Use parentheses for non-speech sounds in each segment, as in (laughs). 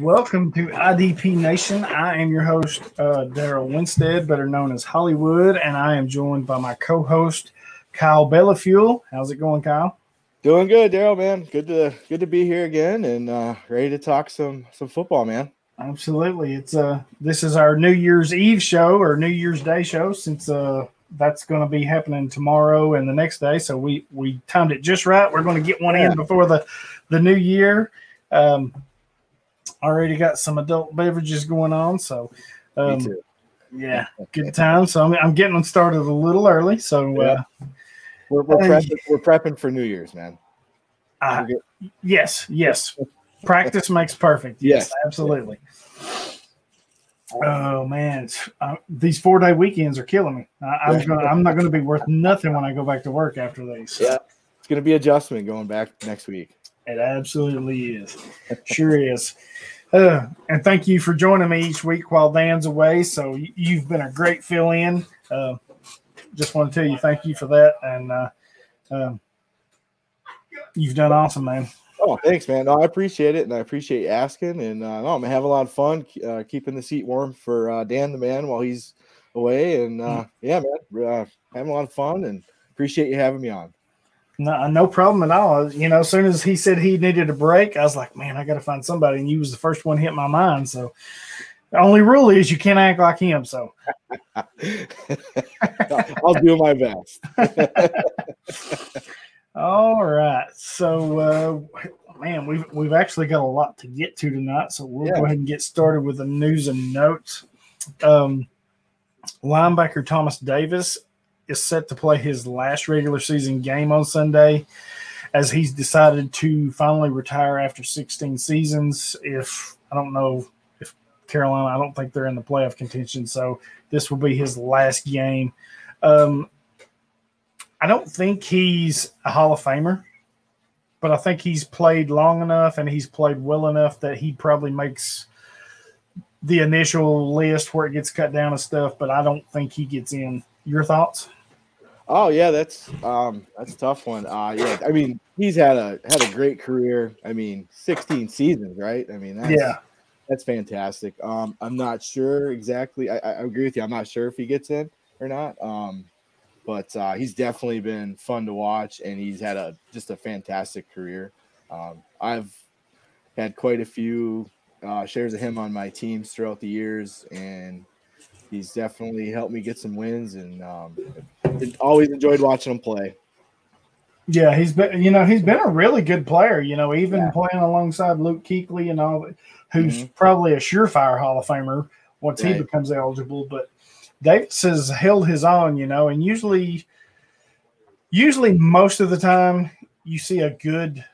Welcome to IDP Nation. I am your host, uh, Daryl Winstead, better known as Hollywood, and I am joined by my co-host, Kyle Bellafuel. How's it going, Kyle? Doing good, Daryl, man. Good to good to be here again and uh, ready to talk some some football, man. Absolutely. It's uh this is our New Year's Eve show or New Year's Day show since uh that's going to be happening tomorrow and the next day. So we we timed it just right. We're going to get one Yeah. in before the the new year. Um, already got some adult beverages going on, so um, yeah, (laughs) good time. So I'm, I'm getting them started a little early. So uh, We're we're prepping, we're prepping for New Year's, man. uh, yes, yes, practice makes perfect. Yes, Yes. absolutely. Oh man, uh, these four day weekends are killing me. I, I'm (laughs) gonna, I'm not going to be worth nothing when I go back to work after these. Yeah. It's gonna be adjustment going back next week. It absolutely is. Sure is. Uh, and thank you for joining me each week while Dan's away. So you've been a great fill in. Uh, just want to tell you thank you for that. And uh, um, you've done awesome, man. Oh, thanks, man. No, I appreciate it, and I appreciate you asking. And uh, no, I'm having a lot of fun uh, keeping the seat warm for uh, Dan the man while he's away. And uh, yeah, man, uh, having a lot of fun, and appreciate you having me on. No, no problem at all. You know, as soon as he said he needed a break, I was like, man, I got to find somebody. And you was the first one hit my mind. So the only rule is you can't act like him. So (laughs) I'll do my best. (laughs) All right. So, uh, man, we've we've actually got a lot to get to tonight. So we'll Yeah. go ahead and get started with the news and notes. Um, linebacker Thomas Davis is set to play his last regular season game on Sunday, as he's decided to finally retire after 16 seasons. If I don't know if Carolina, I don't think they're in the playoff contention, so this will be his last game. Um, I don't think he's a Hall of Famer, but I think he's played long enough and he's played well enough that he probably makes the initial list where it gets cut down and stuff. But I don't think he gets in. Your thoughts? Oh yeah, that's um that's a tough one. Uh yeah, I mean he's had a had a great career. I mean, 16 seasons, right? I mean that's Yeah. that's fantastic. Um I'm not sure exactly. I, I agree with you. I'm not sure if he gets in or not. Um but uh he's definitely been fun to watch and he's had a just a fantastic career. Um I've had quite a few uh shares of him on my teams throughout the years and he's definitely helped me get some wins and um always enjoyed watching him play. Yeah, he's been you know he's been a really good player. You know, even Yeah. playing alongside Luke Kuechly and all, who's Mhm. probably a surefire Hall of Famer once he becomes eligible. But Davis has held his own, you know, and usually, usually most of the time you see a good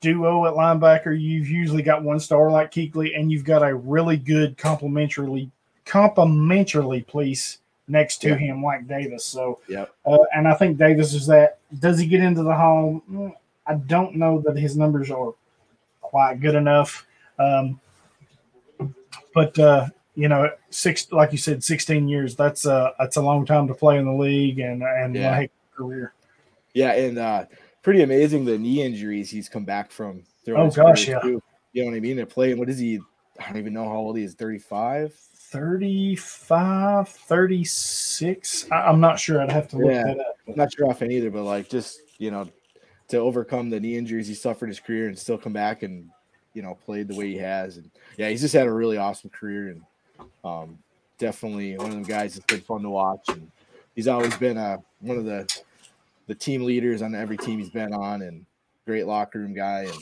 duo at linebacker. You've usually got one star like Kuechly, and you've got a really good complementarily complementarily piece next to Yeah. him like Davis. So Yep. uh, and I think Davis is that. Does he get into the hall? Mm, I don't know that his numbers are quite good enough. Um, but uh, you know, six like you said, sixteen years. That's uh that's a long time to play in the league and and Yeah. one heck of a career. Yeah, and uh pretty amazing the knee injuries he's come back from. Oh, gosh, yeah. too. You know what I mean? They're playing. What is he? I don't even know how old he is. 35? 35, 36. I, I'm not sure. I'd have to look Yeah. that up. I'm not sure often either, but like just you know, to overcome the knee injuries he suffered in his career and still come back and you know played the way he has, and yeah, he's just had a really awesome career and um, definitely one of them guys that's been fun to watch. And he's always been a one of the the team leaders on every team he's been on, and great locker room guy, and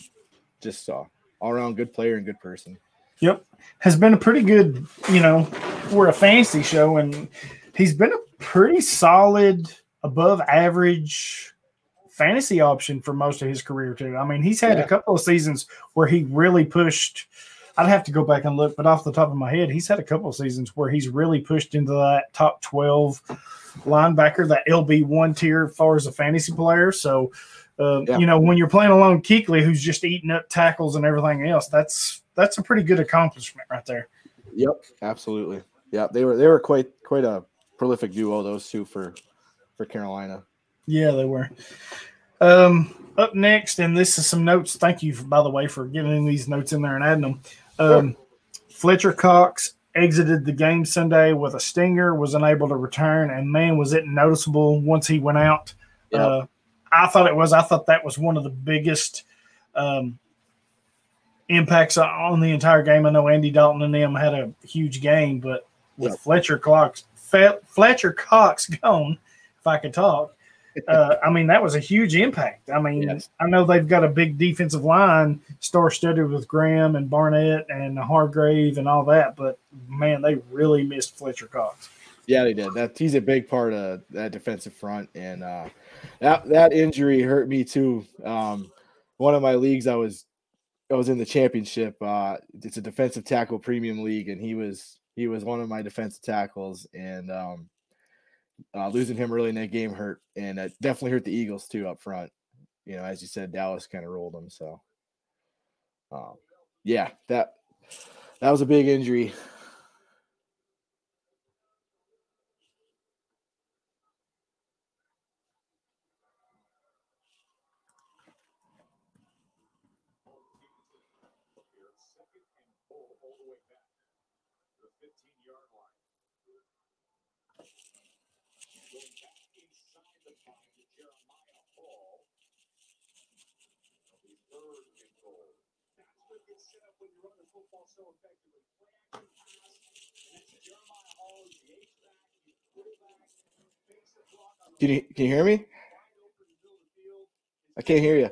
just uh, all around good player and good person. Yep. Has been a pretty good, you know, we're a fantasy show and he's been a pretty solid above average fantasy option for most of his career too. I mean, he's had Yeah. a couple of seasons where he really pushed. I'd have to go back and look, but off the top of my head, he's had a couple of seasons where he's really pushed into that top twelve linebacker, that LB one tier, as far as a fantasy player. So, uh, Yeah. you know, when you're playing along Kuechly, who's just eating up tackles and everything else, that's that's a pretty good accomplishment right there. Yep, absolutely. Yeah, they were they were quite quite a prolific duo those two for for Carolina. Yeah, they were. Um, up next, and this is some notes. Thank you, for, by the way, for getting these notes in there and adding them. Um, Fletcher Cox exited the game Sunday with a stinger, was unable to return, and man, was it noticeable once he went out. Yep. Uh, I thought it was. I thought that was one of the biggest um, impacts on the entire game. I know Andy Dalton and them had a huge game, but with Yep. Fletcher Cox, Fletcher Cox (laughs) gone, if I could talk, uh, I mean that was a huge impact. I mean, Yes. I know they've got a big defensive line, star-studded with Graham and Barnett and Hargrave and all that, but man, they really missed Fletcher Cox. Yeah, they did. That he's a big part of that defensive front, and uh, that that injury hurt me too. Um, one of my leagues, I was I was in the championship. Uh, it's a defensive tackle premium league, and he was he was one of my defensive tackles, and um, uh, losing him early in that game hurt, and it definitely hurt the Eagles too up front. You know, as you said, Dallas kind of rolled them. So, um, yeah, that that was a big injury. Can you can you hear me? I can't hear you.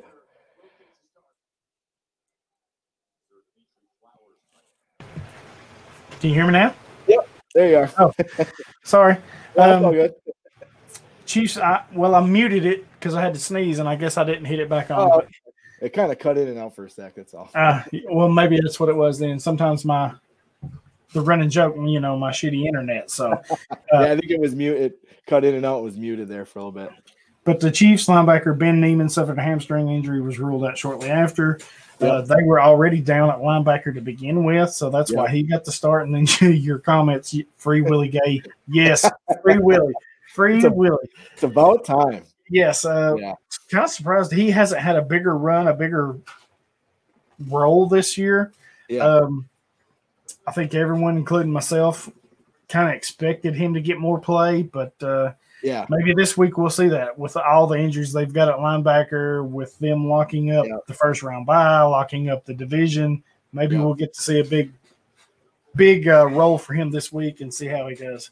Can you hear me now? Yep. There you are. Oh, (laughs) Sorry. That's Um, all good. Chiefs, I, well, I muted it because I had to sneeze, and I guess I didn't hit it back on. Oh, it kind of cut in and out for a sec. That's all. Uh, well, maybe that's what it was then. Sometimes my the running joke, you know, my shitty internet. So, (laughs) uh, yeah, I think it was mute. It cut in and out. Was muted there for a little bit. but the Chiefs linebacker Ben Niemann suffered a hamstring injury, was ruled out shortly after. Uh, they were already down at linebacker to begin with, so that's why he got the start. And then (laughs) your comments, free Willie Gay, yes, free Willie, free (laughs) It's a- Willie, It's about time. yes. Uh, Yeah. Kind of surprised he hasn't had a bigger run, a bigger role this year. Yeah. Um, I think everyone, including myself, kind of expected him to get more play, but uh, Yeah. maybe this week we'll see that with all the injuries they've got at linebacker, with them locking up Yeah. the first round bye, locking up the division. Maybe Yeah. we'll get to see a big, big uh, role for him this week and see how he does.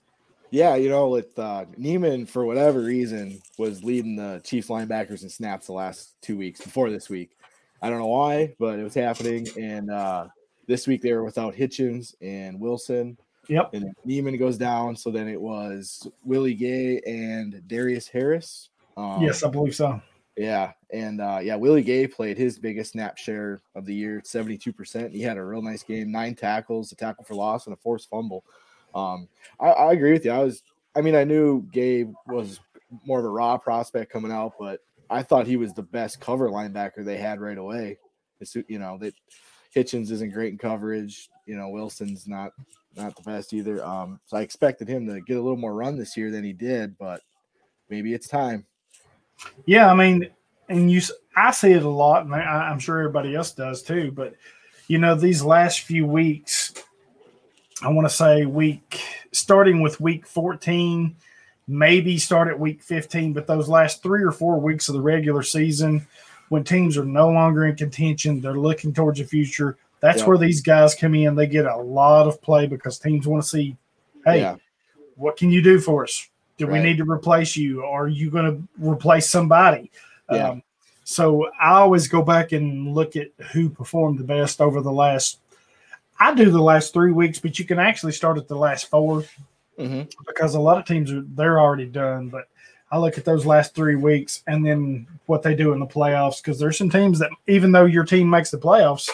Yeah. You know, with uh, Niemann, for whatever reason, was leading the Chiefs linebackers in snaps the last two weeks before this week. I don't know why, but it was happening. And uh, this week they were without Hitchens and Wilson. Yep. And Niemann goes down. So then it was Willie Gay and Darius Harris. Um, yes, I believe so. Yeah, and uh, yeah, Willie Gay played his biggest snap share of the year, seventy-two percent. He had a real nice game, nine tackles, a tackle for loss, and a forced fumble. Um, I, I agree with you. I was, I mean, I knew Gabe was more of a raw prospect coming out, but I thought he was the best cover linebacker they had right away. You know that Hitchens isn't great in coverage. You know Wilson's not not the best either. Um, so I expected him to get a little more run this year than he did, but maybe it's time. Yeah, I mean, and you, I see it a lot, and I, I'm sure everybody else does too. But you know, these last few weeks, I want to say week starting with week 14, maybe start at week 15, but those last three or four weeks of the regular season, when teams are no longer in contention, they're looking towards the future. That's Yeah. where these guys come in. They get a lot of play because teams want to see, hey, Yeah. what can you do for us? Do we need to replace you? Are you going to replace somebody? Yeah. Um, so I always go back and look at who performed the best over the last. I do the last three weeks, but you can actually start at the last four hmm because a lot of teams are they're already done. But I look at those last three weeks and then what they do in the playoffs because there's some teams that even though your team makes the playoffs,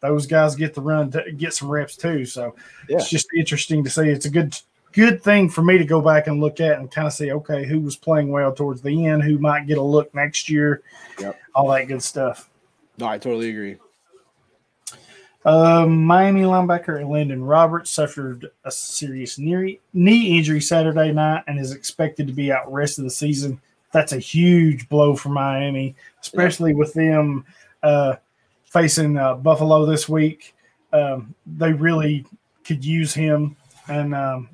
those guys get the run to get some reps too. So Yeah. it's just interesting to see. It's a good good thing for me to go back and look at and kind of see okay who was playing well towards the end, who might get a look next year, Yep. all that good stuff. No, I totally agree. Um, Miami linebacker Landon Roberts suffered a serious knee knee injury Saturday night and is expected to be out rest of the season. That's a huge blow for Miami, especially with them uh, facing uh, Buffalo this week. Um, they really could use him, and um,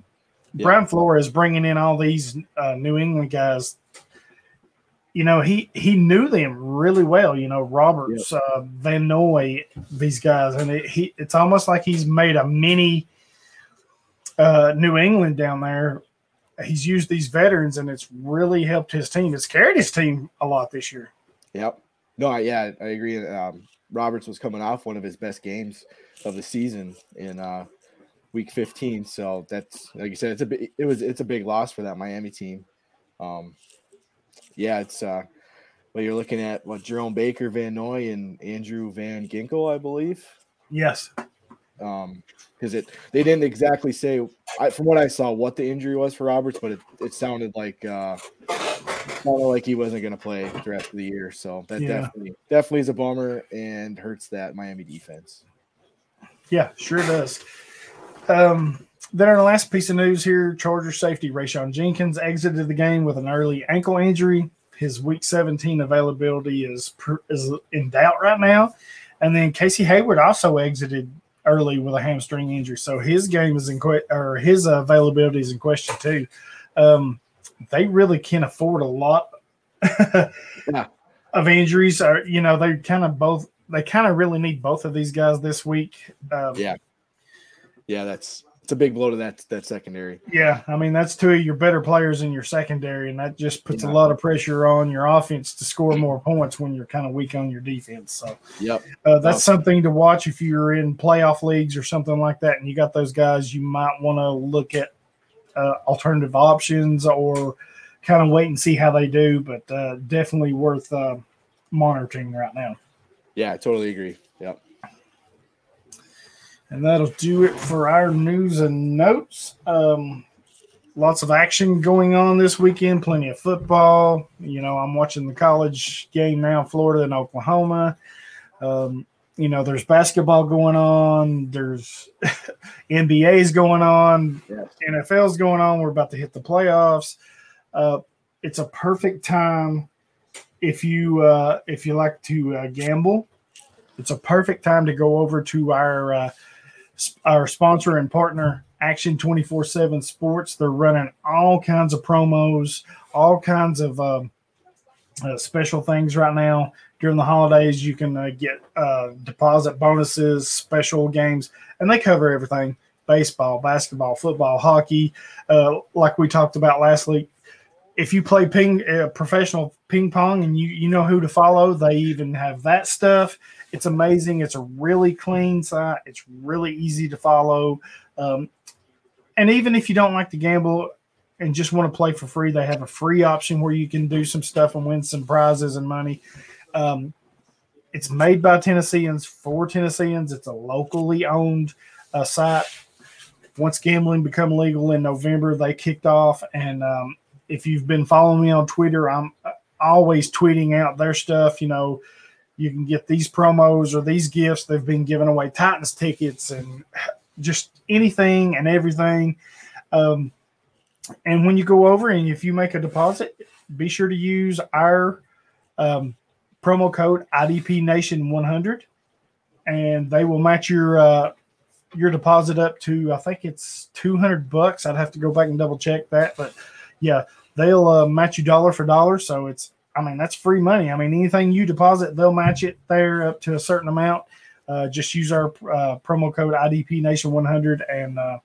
Yeah. Brian Flores bringing in all these uh, New England guys. You know, he he knew them really well. You know, Roberts, uh, Van Noy, these guys, and it, he it's almost like he's made a mini uh, New England down there. He's used these veterans, and it's really helped his team. It's carried his team a lot this year. Yep. No, I, yeah, I agree. Um, Roberts was coming off one of his best games of the season in uh, week 15. So that's like you said, it's a big, it was it's a big loss for that Miami team. Um, yeah, it's uh, well, you're looking at what Jerome Baker, Van Noy, and Andrew Van Ginkel, I believe. Yes, Um, because it they didn't exactly say I, from what I saw what the injury was for Roberts, but it, it sounded like uh sounded like he wasn't going to play the rest of the year. So that Yeah. definitely definitely is a bummer and hurts that Miami defense. Yeah, sure does. Um, then our last piece of news here: Charger safety Rayshawn Jenkins exited the game with an early ankle injury. His Week 17 availability is is in doubt right now. And then Casey Hayward also exited early with a hamstring injury, so his game is in que- or his availability is in question too. Um, they really can afford a lot (laughs) Yeah. of injuries. Or you know, they kind of both they kind of really need both of these guys this week. Um, Yeah. Yeah, that's it's a big blow to that that secondary. Yeah, I mean that's two of your better players in your secondary, and that just puts Yeah. a lot of pressure on your offense to score more points when you're kind of weak on your defense. So Yep. uh, that's something to watch if you're in playoff leagues or something like that, and you got those guys. You might want to look at uh, alternative options or kind of wait and see how they do, but uh, definitely worth uh, monitoring right now. Yeah, I totally agree. Yep. And that'll do it for our news and notes. Um, lots of action going on this weekend, plenty of football. You know, I'm watching the college game now, Florida and Oklahoma. Um, you know, there's basketball going on, there's (laughs) NBA's going on, Yes. NFL's going on. We're about to hit the playoffs. Uh, it's a perfect time if you uh, if you like to uh, gamble. It's a perfect time to go over to our uh, our sponsor and partner, Action Twenty Four Seven Sports. They're running all kinds of promos, all kinds of um, uh, special things right now during the holidays. You can uh, get uh, deposit bonuses, special games, and they cover everything: baseball, basketball, football, hockey. Uh, like we talked about last week, if you play ping uh, professional ping pong and you you know who to follow, they even have that stuff. It's amazing. It's a really clean site. It's really easy to follow. Um, and even if you don't like to gamble and just want to play for free, they have a free option where you can do some stuff and win some prizes and money. Um, it's made by Tennesseans for Tennesseans. It's a locally owned uh, site. Once gambling become legal in November, they kicked off. And um, if you've been following me on Twitter, I'm uh, always tweeting out their stuff. You know, you can get these promos or these gifts. They've been giving away Titans tickets and just anything and everything. Um, and when you go over and if you make a deposit, be sure to use our um, promo code IDP Nation 100, and they will match your uh, your deposit up to I think it's 200 bucks. I'd have to go back and double check that, but yeah, they'll uh, match you dollar for dollar. So it's I mean that's free money. I mean anything you deposit, they'll match it there up to a certain amount. Uh, just use our uh, promo code IDP Nation 100, and uh,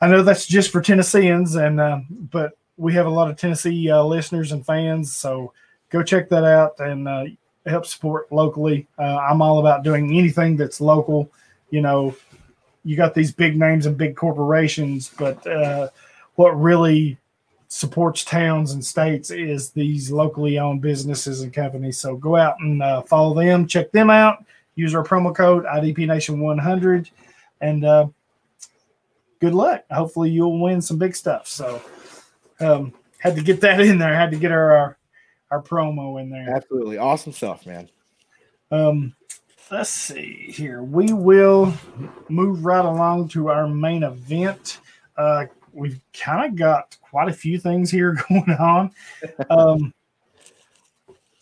I know that's just for Tennesseans, and uh, but we have a lot of Tennessee uh, listeners and fans, so go check that out and uh, help support locally. I'm all about doing anything that's local. You know, you got these big names and big corporations, but what really supports towns and states is these locally owned businesses and companies. So go out and uh, follow them, check them out. Use our promo code IDP Nation 100, and uh, good luck. Hopefully, you'll win some big stuff. So, um, had to get that in there. Had to get our our, our promo in there. Absolutely awesome stuff, man. Um, let's see here. We will move right along to our main event. Uh, we've kind of got quite a few things here (laughs) going on. Um,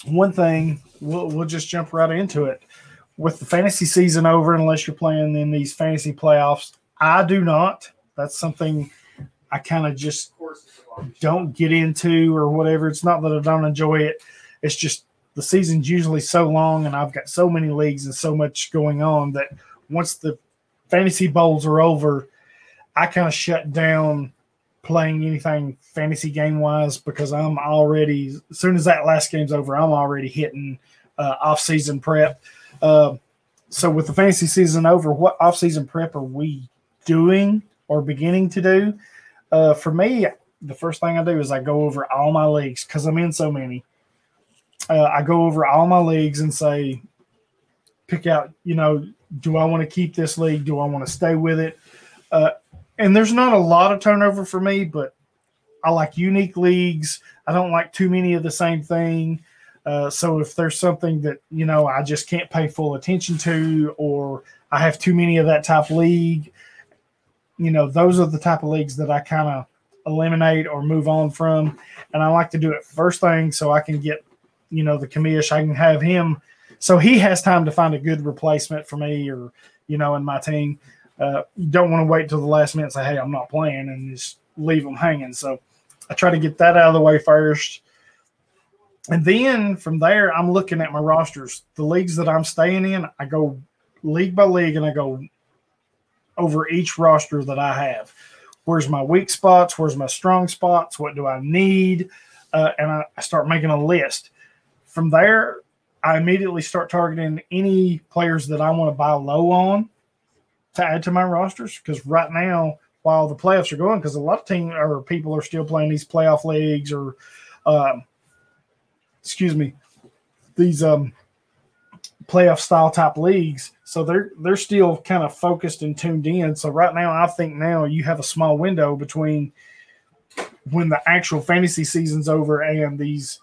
one thing we'll we'll just jump right into it. With the fantasy season over, unless you're playing in these fantasy playoffs, I do not. That's something I kind of just don't get into or whatever. It's not that I don't enjoy it. It's just the season's usually so long and I've got so many leagues and so much going on that once the fantasy bowls are over, I kind of shut down playing anything fantasy game wise because I'm already as soon as that last game's over, I'm already hitting uh, off season prep. Uh, so with the fantasy season over, what off season prep are we doing or beginning to do? Uh, for me, the first thing I do is I go over all my leagues because I'm in so many. Uh, I go over all my leagues and say, pick out, you know, do I want to keep this league? Do I want to stay with it? And there's not a lot of turnover for me, but I like unique leagues. I don't like too many of the same thing. Uh, so if there's something that you know I just can't pay full attention to, or I have too many of that type of league, you know, those are the type of leagues that I kind of eliminate or move on from. And I like to do it first thing so I can get, you know, the commish. I can have him so he has time to find a good replacement for me or, you know, in my team. Uh, you don't want to wait till the last minute and say, hey, I'm not playing and just leave them hanging. So I try to get that out of the way first. And then from there, I'm looking at my rosters. The leagues that I'm staying in, I go league by league and I go over each roster that I have. Where's my weak spots? Where's my strong spots? What do I need? Uh, and I, I start making a list. From there, I immediately start targeting any players that I want to buy low on to add to my rosters. Because right now, while the playoffs are going, because a lot of team or people are still playing these playoff leagues or, um, excuse me, these um, playoff style type leagues. So they're they're still kind of focused and tuned in. So right now, I think now you have a small window between when the actual fantasy season's over and these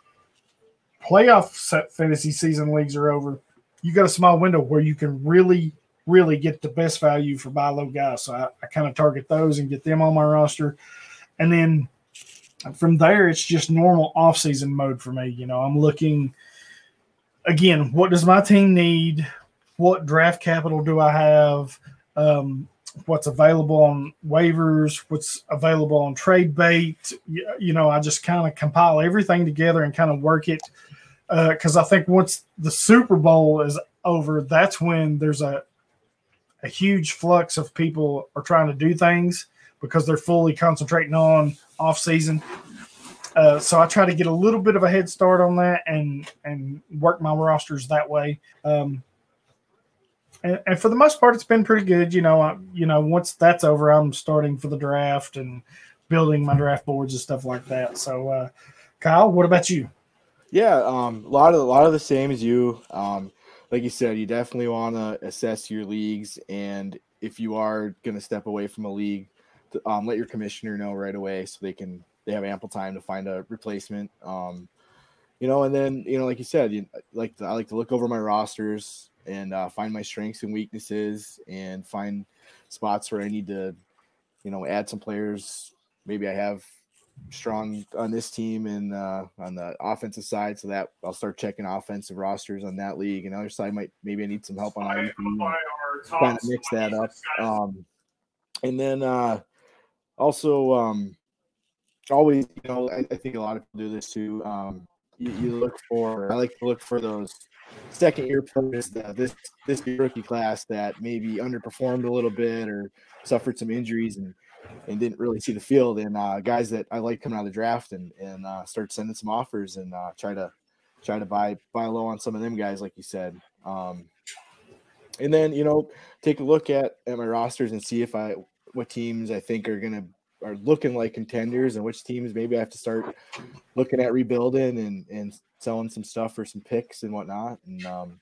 playoff fantasy season leagues are over. You got a small window where you can really, really get the best value for buy low guys. So I, I kind of target those and get them on my roster. And then from there, it's just normal off season mode for me. You know, I'm looking – again, what does my team need? What draft capital do I have? Um, what's available on waivers? What's available on trade bait? You, you know, I just kind of compile everything together and kind of work it because uh, I think once the Super Bowl is over, that's when there's a a huge flux of people are trying to do things because they're fully concentrating on off season uh, so I try to get a little bit of a head start on that and and work my rosters that way. Um, and, and, for the most part, it's been pretty good. You know, I, you know, once that's over, I'm starting for the draft and building my draft boards and stuff like that. So, uh, Kyle, what about you? Yeah, um, a lot of a lot of the same as you. Um, like you said, you definitely want to assess your leagues, and if you are going to step away from a league, um, let your commissioner know right away so they can they have ample time to find a replacement. Um, you know, and then you know, like you said, you, like I like to look over my rosters and uh, find my strengths and weaknesses, and find spots where I need to, you know, add some players. Maybe I have strong on this team and uh, on the offensive side, so that I'll start checking offensive rosters on that league. And other side might maybe I need some help on IDP, kind of mix that up. Um, and then uh, also um, always, you know, I, I, think a lot of people do this too. Um, you, you, look for, I like to look for those second year players, that this this rookie class that maybe underperformed a little bit or suffered some injuries and and didn't really see the field, and uh, guys that I like coming out of the draft and and uh, start sending some offers and uh, try to try to buy buy low on some of them guys, like you said. Um, and then you know take a look at at my rosters and see if I what teams I think are to are looking like contenders and which teams maybe I have to start looking at rebuilding and and selling some stuff for some picks and whatnot. And um,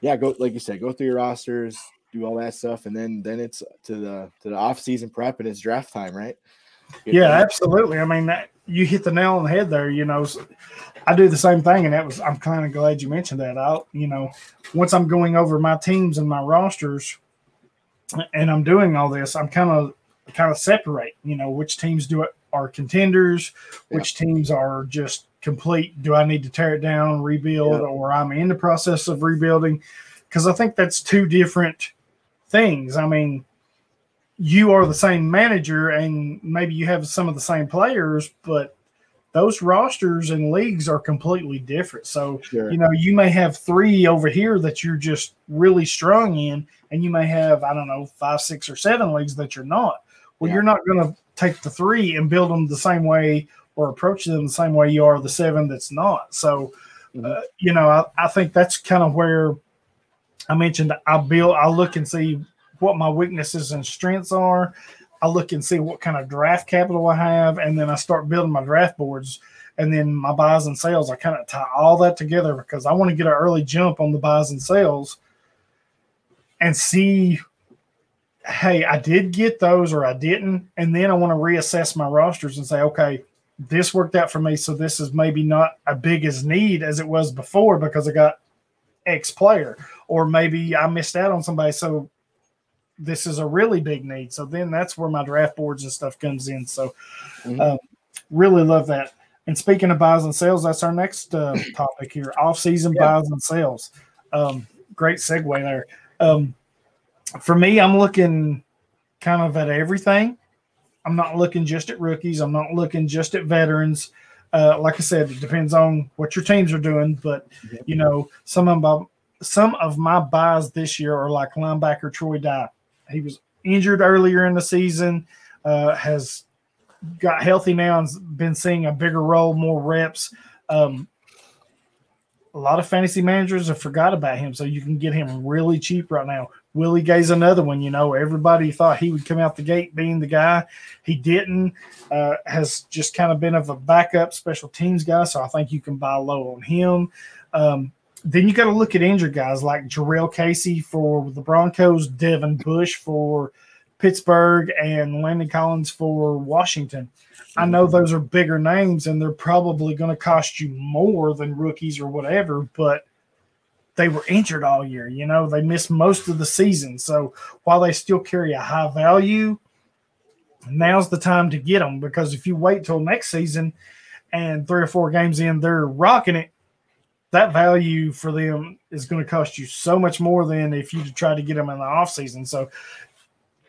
yeah, go like you said, go through your rosters, do all that stuff, and then then it's to the to the off season prep and it's draft time, right? Get yeah, ready. absolutely. I mean, that, you hit the nail on the head there. You know, I do the same thing, and that was I'm kind of glad you mentioned that. I'll you know, once I'm going over my teams and my rosters, and I'm doing all this, I'm kind of kind of separate. You know, which teams do it are contenders, which yeah. teams are just complete. Do I need to tear it down, rebuild, yeah. or I'm in the process of rebuilding? Because I think that's two different things. I mean, you are the same manager and maybe you have some of the same players, but those rosters and leagues are completely different. So, sure. you know, you may have three over here that you're just really strong in, and you may have, I don't know, five, six, or seven leagues that you're not. Well, yeah. you're not going to take the three and build them the same way or approach them the same way you are the seven that's not. So, mm-hmm. uh, you know, I, I think that's kind of where I mentioned I build, I look and see what my weaknesses and strengths are. I look and see what kind of draft capital I have, and then I start building my draft boards. And then my buys and sales, I kind of tie all that together because I want to get an early jump on the buys and sales and see, hey, I did get those or I didn't. And then I want to reassess my rosters and say, okay, this worked out for me. So this is maybe not a big as need as it was before because I got X player. Or maybe I missed out on somebody. So this is a really big need. So then that's where my draft boards and stuff comes in. So mm-hmm. uh, really love that. And speaking of buys and sales, that's our next uh, (clears throat) topic here: off-season yeah. buys and sales. Um, great segue there. Um, for me, I'm looking kind of at everything. I'm not looking just at rookies. I'm not looking just at veterans. Uh, like I said, it depends on what your teams are doing. But you know, some of my some of my buys this year are like linebacker Troy Dye. He was injured earlier in the season, uh, has got healthy now and been seeing a bigger role, more reps. Um, a lot of fantasy managers have forgot about him, so you can get him really cheap right now. Willie Gay's another one. You know, everybody thought he would come out the gate being the guy. He didn't. Uh, has just kind of been of a backup special teams guy, so I think you can buy low on him. Um, then you got to look at injured guys like Jurrell Casey for the Broncos, Devin Bush for Pittsburgh, and Landon Collins for Washington. I know those are bigger names and they're probably going to cost you more than rookies or whatever, but they were injured all year. You know, they missed most of the season. So while they still carry a high value, now's the time to get them because if you wait till next season and three or four games in, they're rocking it, that value for them is going to cost you so much more than if you try to get them in the offseason. So,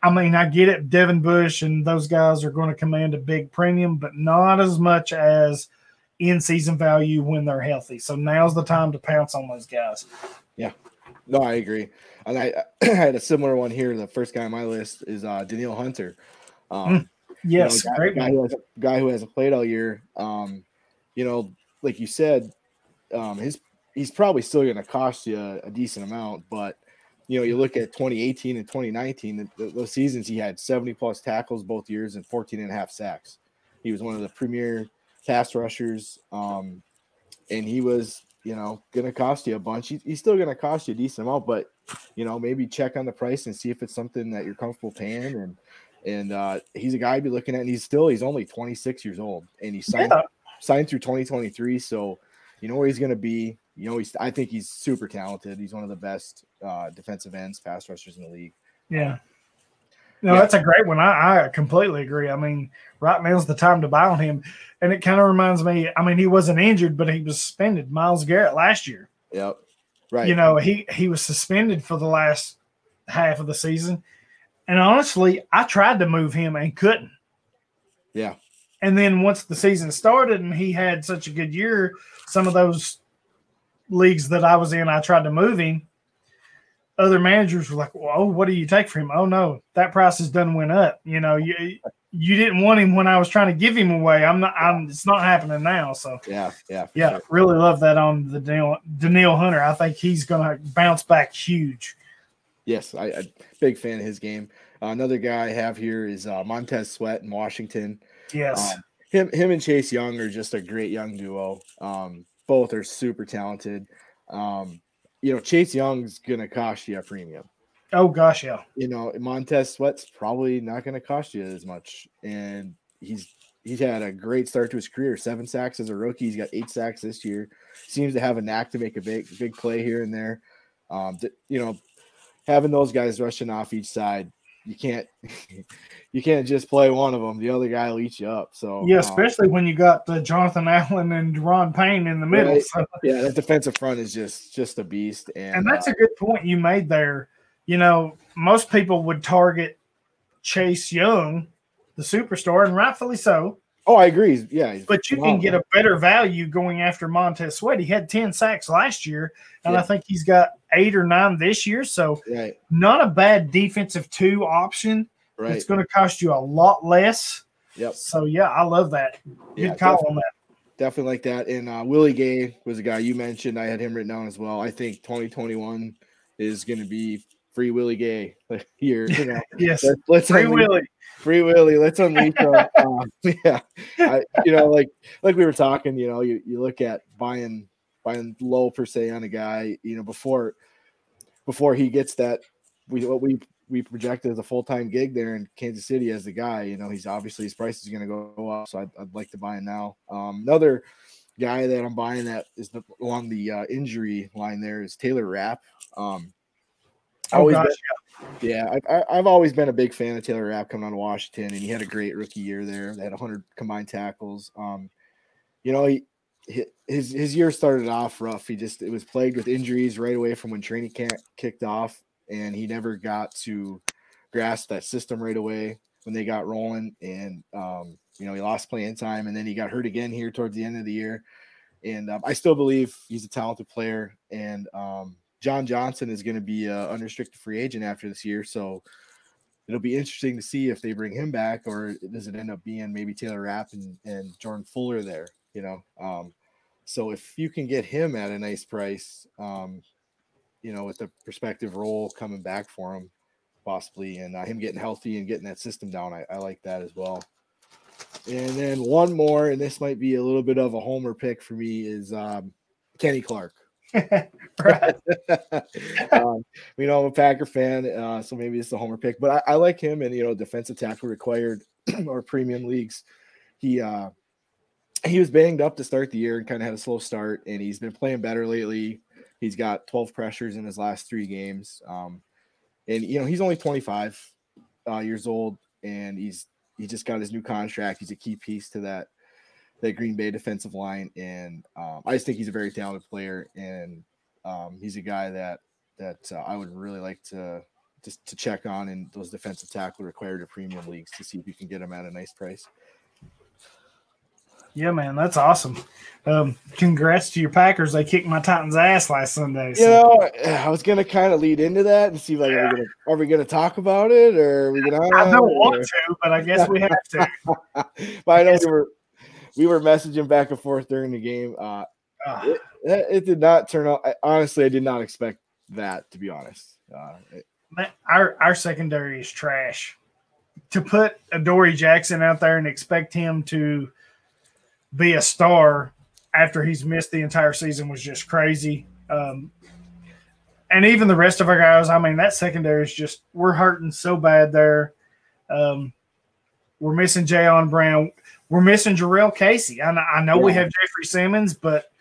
I mean, I get it. Devin Bush and those guys are going to command a big premium, but not as much as in season value when they're healthy. So now's the time to pounce on those guys. Yeah. No, I agree. And I, (clears throat) I had a similar one here. The first guy on my list is uh, Danielle Hunter. Um, mm. Yes, you know, guy, great guy who, has, guy who hasn't played all year. Um, you know, like you said, um, his he's probably still going to cost you a, a, decent amount, but you know, you look at 2018 and 2019, the, those seasons he had 70 plus tackles both years and 14 and a half sacks. He was one of the premier pass rushers, um, and he was, you know, going to cost you a bunch. He, he's still going to cost you a decent amount, but you know, maybe check on the price and see if it's something that you're comfortable paying. And and uh, he's a guy I'd be looking at. And he's still he's only 26 years old, and he signed yeah. signed through 2023. So you know where he's going to be. You know, he's. I think he's super talented. He's one of the best uh, defensive ends, pass rushers in the league. Yeah. No, yeah. that's a great one. I, I completely agree. I mean, right now's the time to buy on him. And it kind of reminds me, I mean, he wasn't injured, but he was suspended. Myles Garrett last year. Yep. Right. You know, he he was suspended for the last half of the season. And honestly, I tried to move him and couldn't. Yeah. And then once the season started and he had such a good year, some of those leagues that I was in, I tried to move him. Other managers were like, "Well, oh, what do you take for him?" Oh no, that price has done went up. You know, you you didn't want him when I was trying to give him away. I'm not. I'm. It's not happening now. So yeah, yeah, yeah. Sure. Really love that on the Danielle, Danielle Hunter. I think he's going to bounce back huge. Yes, I, I big fan of his game. another guy I have here is uh, Montez Sweat in Washington. Yes. Um, him, him and Chase Young are just a great young duo. Um, both are super talented. Um, you know, Chase Young's gonna cost you a premium. oh gosh, yeah. You know, Montez Sweat's probably not gonna cost you as much, and he's he's had a great start to his career. Seven sacks as a rookie. He's got eight sacks this year. Seems to have a knack to make a big big play here and there. Um, you know, having those guys rushing off each side, you can't (laughs) you can't just play one of them. The other guy will eat you up. So Yeah, um, especially when you got uh, Jonathan Allen and Daron Payne in the middle. Right. So, (laughs) yeah, that defensive front is just just a beast. And, and that's uh, a good point you made there. You know, most people would target Chase Young, the superstar, and rightfully so. oh, I agree. Yeah, But you can get a better value going after Montez Sweat. He had 10 sacks last year, and I think he's got eight or nine this year. So, right, not a bad defensive two option. right. It's going to cost you a lot less. Yep. So, yeah, I love that. Good Yeah, call definitely. on that. definitely like that. And uh, Willie Gay was a guy you mentioned. I had him written down as well. I think 2021 is going to be free Willie Gay (laughs) here. You know, (laughs) Yes. let's, let's Free unleash- Willie. free Willie. Let's unleash him. um, (laughs) yeah, I, you know, like like we were talking. You know, you, you look at buying buying low per se on a guy. You know, before before he gets that, we what we we projected as a full time gig there in Kansas City as the guy. You know, he's obviously his price is going to go up, so I'd, I'd like to buy him now. Um, another guy that I'm buying that is the, along the uh, injury line there is Taylor Rapp. Um, Oh, always gosh. been- yeah, I, I've always been a big fan of Taylor Rapp coming of Washington, and he had a great rookie year there. They had 100 combined tackles. Um, you know, he his his year started off rough. He just it was plagued with injuries right away from when training camp kicked off, and he never got to grasp that system right away when they got rolling. And um, you know, he lost playing time, and then he got hurt again here towards the end of the year. And um, I still believe he's a talented player, and um, John Johnson is going to be unrestricted free agent after this year. So it'll be interesting to see if they bring him back or does it end up being maybe Taylor Rapp and, and Jordan Fuller there, you know? Um, so if you can get him at a nice price, um, you know, with the prospective role coming back for him, possibly, and uh, him getting healthy and getting that system down, I, I like that as well. And then one more, and this might be a little bit of a homer pick for me, is um, Kenny Clark. (laughs) (laughs) um, you know, I'm a Packer fan, uh, so maybe it's a homer pick, but I, I like him and you know, defensive tackle required (clears throat) or premium leagues. He uh he was banged up to start the year and kind of had a slow start, and he's been playing better lately. He's got 12 pressures in his last three games. Um, and you know, he's only 25 uh, years old, and he's he just got his new contract. He's a key piece to that that Green Bay defensive line, and um, I just think he's a very talented player, and um, he's a guy that that uh, I would really like to just to check on in those defensive tackle required or premium leagues to see if you can get him at a nice price. Yeah, man, that's awesome. Um, congrats to your Packers. They kicked my Titans' ass last Sunday. You know, I was gonna kind of lead into that and see like are we gonna are we gonna talk about it or are we gonna? I don't or- want to, but I guess we have to. (laughs) but I know we were we were messaging back and forth during the game. Uh, Ah, it, it did not turn out. I, honestly, I did not expect that. To be honest, uh, it- our our secondary is trash. To put Adoree' Jackson out there and expect him to be a star after he's missed the entire season was just crazy. Um, and even the rest of our guys, I mean, that secondary is just we're hurting so bad there. Um, we're missing Jayon Brown. We're missing Jurrell Casey. I know, I know we Yeah. have Jeffrey Simmons, but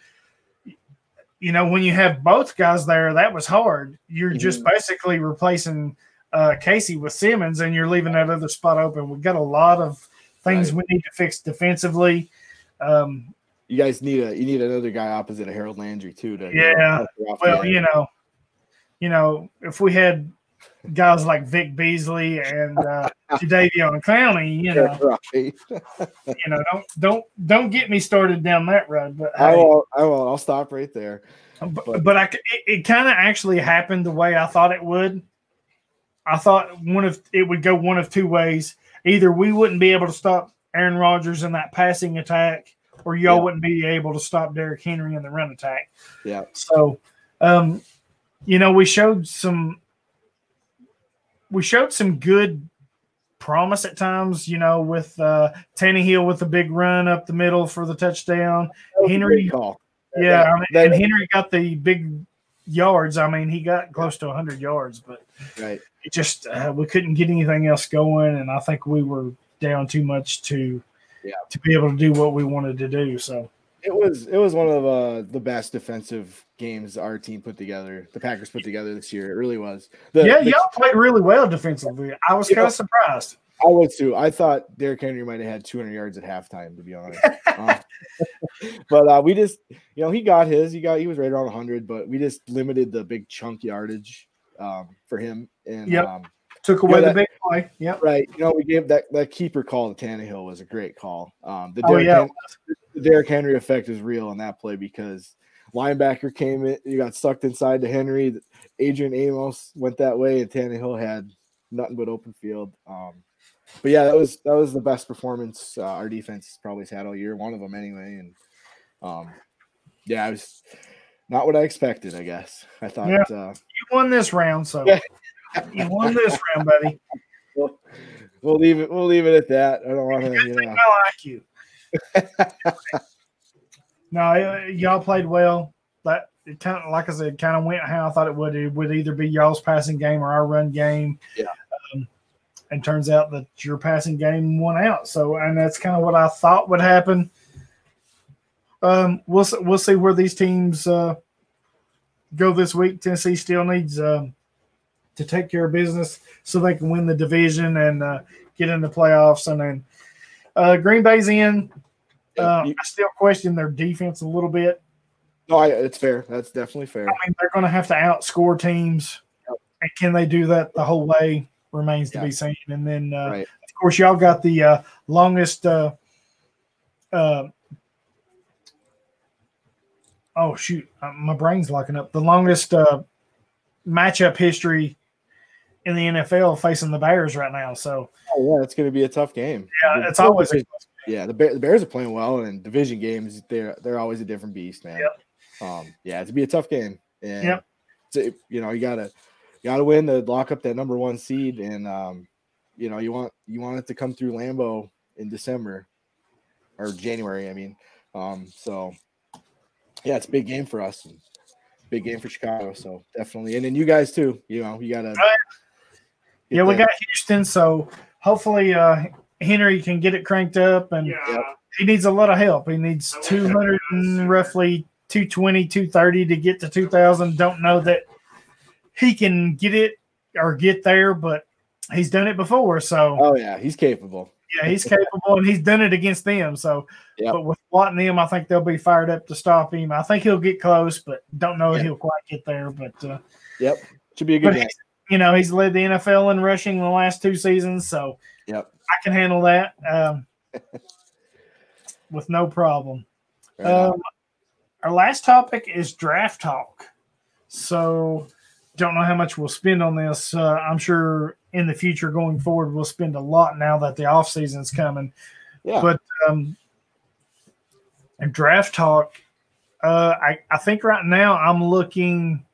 you know when you have both guys there, that was hard. You're just basically replacing uh, Casey with Simmons, and you're leaving that other spot open. We've got a lot of things Right. we need to fix defensively. Um, you guys need a you need another guy opposite of Harold Landry too. To Yeah. you well, you know, you know, if we had guys like Vic Beasley and uh, (laughs) Jadeveon Clowney, you know, (laughs) right. you know, don't don't don't get me started down that road. But I hey, won't. I won't. I'll stop right there. but, but I c- it, it kind of actually happened the way I thought it would. I thought one of it would go one of two ways. Either we wouldn't be able to stop Aaron Rodgers in that passing attack, or y'all Yeah. wouldn't be able to stop Derrick Henry in the run attack. Yeah. So, um, you know, we showed some we showed some good promise at times, you know, with uh Tannehill with the big run up the middle for the touchdown. Henry call. Yeah, I mean, and Henry got the big yards. I mean, he got close to 100 yards, but right. it just uh, we couldn't get anything else going, and I think we were down too much to yeah. to be able to do what we wanted to do. So it was it was one of uh, the best defensive games our team put together. The Packers put together this year. It really was. The, yeah, the, y'all played really well defensively. I was kind of surprised. I was too. I thought Derrick Henry might have had 200 yards at halftime, to be honest. uh, (laughs) (laughs) but uh, we just, you know, he got his. He got he was right around 100, but we just limited the big chunk yardage um, for him. And yep. um, took away you know, the big play. Yeah. Right. You know, we gave that that keeper call to Tannehill was a great call. Um, the oh, Derrick, yeah. Henry, the Derrick Henry effect is real on that play because linebacker came in, you got sucked inside to Henry. Adrian Amos went that way, and Tannehill had nothing but open field. Um, but yeah, that was that was the best performance uh, our defense probably has had all year. One of them anyway, and um, yeah, I was not what I expected. I guess I thought yeah. uh, you won this round, so you won this round, buddy. We'll, we'll leave it. We'll leave it at that. I don't want to. You know. I like you. (laughs) no, y'all played well. That it kind of, like I said, kind of went how I thought it would. It would either be y'all's passing game or our run game. Yeah. Um, and turns out that your passing game won out. So, and that's kind of what I thought would happen. Um, we'll we'll see where these teams uh, go this week. Tennessee still needs um, to take care of business so they can win the division and uh, get in the playoffs. And then uh, Green Bay's in. Uh, I still question their defense a little bit. No, I, it's fair. That's definitely fair. I mean, they're going to have to outscore teams, yep. and can they do that the whole way? Remains to yeah. be seen. And then, uh, right. of course, y'all got the uh, longest. Uh, uh, oh shoot, uh, my brain's locking up. The longest uh, matchup history in the NFL facing the Bears right now. So, oh, yeah, it's going to be a tough game. Yeah, it's always. A, yeah, the, Bears, the Bears are playing well, and division games they're they're always a different beast, man. Yep. Um, yeah, it's gonna be a tough game, and yep. You know you gotta you gotta win to lock up that number one seed, and um, you know you want you want it to come through Lambeau in December or January, I mean. Um, so yeah, it's a big game for us, big game for Chicago. So definitely, and then you guys too. You know, you gotta. yeah, we got Houston, so hopefully uh, Henry can get it cranked up, and yeah. he needs a lot of help. He needs two hundred and roughly 220, 230 to get to 2000. Don't know that he can get it or get there, but he's done it before. So, oh, yeah, he's capable. Yeah, he's capable and he's done it against them. So, yep. but with Watt and them, I think they'll be fired up to stop him. I think he'll get close, but don't know if he'll quite get there. But, uh, yep, should be a good game. You know, he's led the NFL in rushing the last two seasons. So, yep, I can handle that um, (laughs) with no problem. Um, our last topic is draft talk. So, don't know how much we'll spend on this. Uh, I'm sure in the future going forward, we'll spend a lot now that the off season's coming. Yeah. But um, and draft talk, uh, I, I think right now I'm looking.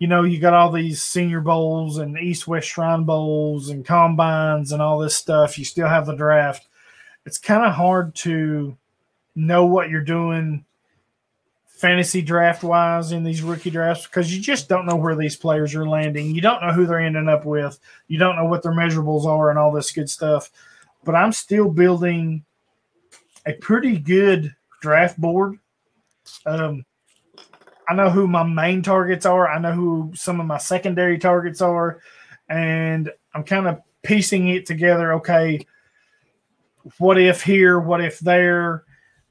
You know, you got all these senior bowls and East West Shrine bowls and combines and all this stuff. You still have the draft. It's kind of hard to know what you're doing fantasy draft wise in these rookie drafts because you just don't know where these players are landing. You don't know who they're ending up with. You don't know what their measurables are and all this good stuff. But I'm still building a pretty good draft board. Um, I know who my main targets are. I know who some of my secondary targets are. And I'm kind of piecing it together. Okay, what if here? What if there?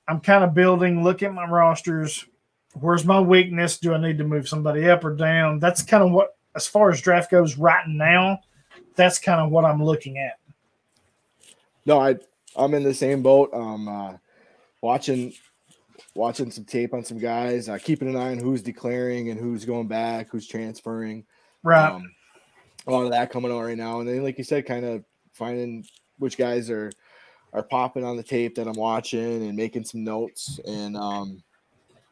I'm kind of building, look at my rosters, where's my weakness? Do I need to move somebody up or down? That's kind of what, as far as draft goes right now, that's kind of what I'm looking at. No, I I'm in the same boat. Um, uh, watching watching some tape on some guys, uh, keeping an eye on who's declaring and who's going back, who's transferring. Right. Um, a lot of that coming on right now, and then like you said, kind of finding which guys are are popping on the tape that I'm watching and making some notes and um,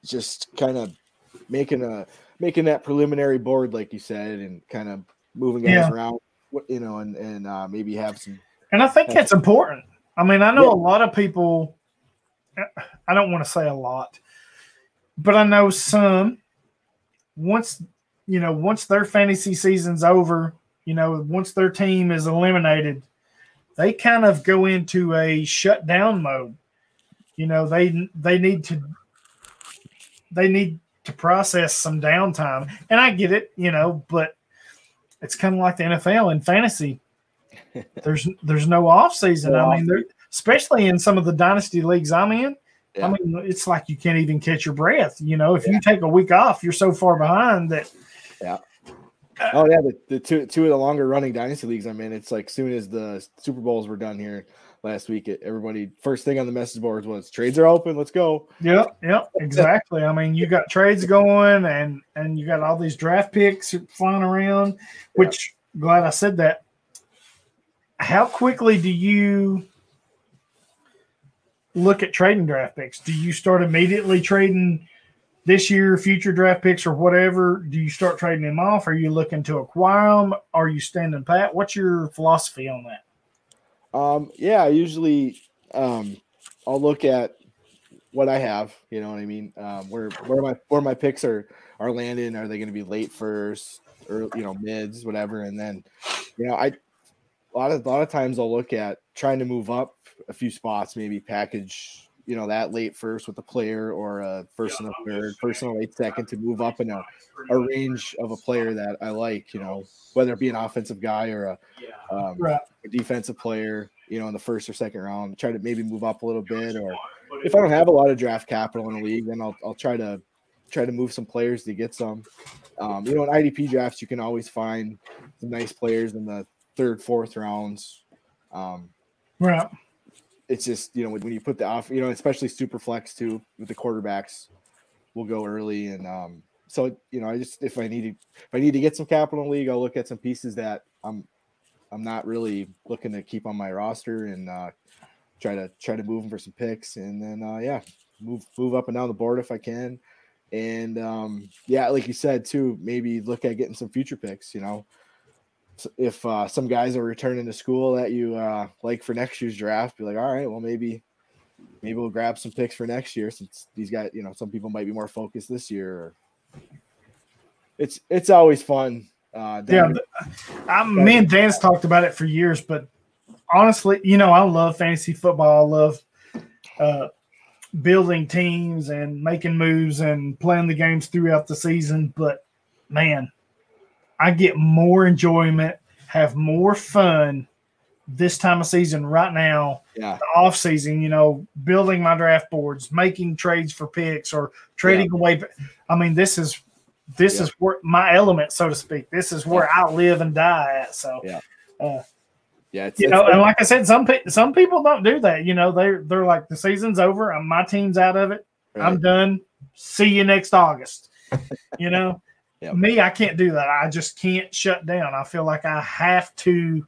just kind of making a making that preliminary board, like you said, and kind of moving guys Yeah. around. you know, and and uh, maybe have some. And I think that's important. I mean, I know a lot of people. I don't want to say a lot, but I know some. Once you know, once their fantasy season's over, you know, once their team is eliminated, they kind of go into a shutdown mode. You know, they they need to they need to process some downtime, and I get it, you know, but it's kind of like the NFL in fantasy. (laughs) There's there's no off season. I mean, there, especially in some of the dynasty leagues I'm in. Yeah. I mean, it's like you can't even catch your breath. You know, if you take a week off, you're so far behind that Yeah. Uh, oh yeah, the, the two two of the longer running dynasty leagues I'm in. It's like soon as the Super Bowls were done here last week, it, everybody first thing on the message boards was trades are open. Let's go. Yep, yep, (laughs) exactly. I mean, you got trades going, and and you got all these draft picks flying around. Which glad I said that. How quickly do you look at trading draft picks? Do you start immediately trading this year, future draft picks, or whatever? Do you start trading them off? Are you looking to acquire them? Are you standing pat? What's your philosophy on that? Um, yeah, usually um, I'll look at what I have. You know what I mean? Um, where where my where my picks are are landing. Are they going to be late first or you know mids, whatever? And then you know I a lot of a lot of times I'll look at trying to move up a few spots, maybe package you know that late first with a player or a first and a third, first and a late second to move up in a, a range of a player that I like. You know whether it be an offensive guy or a um, a defensive player, you know, in the first or second round, try to maybe move up a little bit. Or if I don't have a lot of draft capital in the league, then I'll, I'll try to try to move some players to get some. Um, you know, in IDP drafts, you can always find some nice players in the third, fourth rounds. Um, Right. It's just you know when, you put the off, you know, especially super flex too with the quarterbacks, will go early and um, so you know I just if I need to if I need to get some capital in the league, I'll look at some pieces that I'm I'm not really looking to keep on my roster and uh, try to try to move them for some picks and then uh, yeah move move up and down the board if I can. And um, yeah like you said too maybe look at getting some future picks you know if uh, some guys are returning to school that you uh, like for next year's draft be like all right well maybe maybe we'll grab some picks for next year since these guys you know some people might be more focused this year it's it's always fun uh, Yeah, down- th- I, me and Dan's talked about it for years, but honestly, you know, I love fantasy football. I love uh, building teams and making moves and playing the games throughout the season. But man, I get more enjoyment, have more fun this time of season right now yeah the off season, you know, building my draft boards, making trades for picks or trading away. I mean, this is this Yeah. is where my element, so to speak. This is where I live and die at. So, Yeah. uh, yeah it's, you it's- know, and like I said, some pe- some people don't do that. You know, they're they're like the season's over. I'm, my team's out of it. I'm done. See you next August. You know, Yep. me, I can't do that. I just can't shut down. I feel like I have to.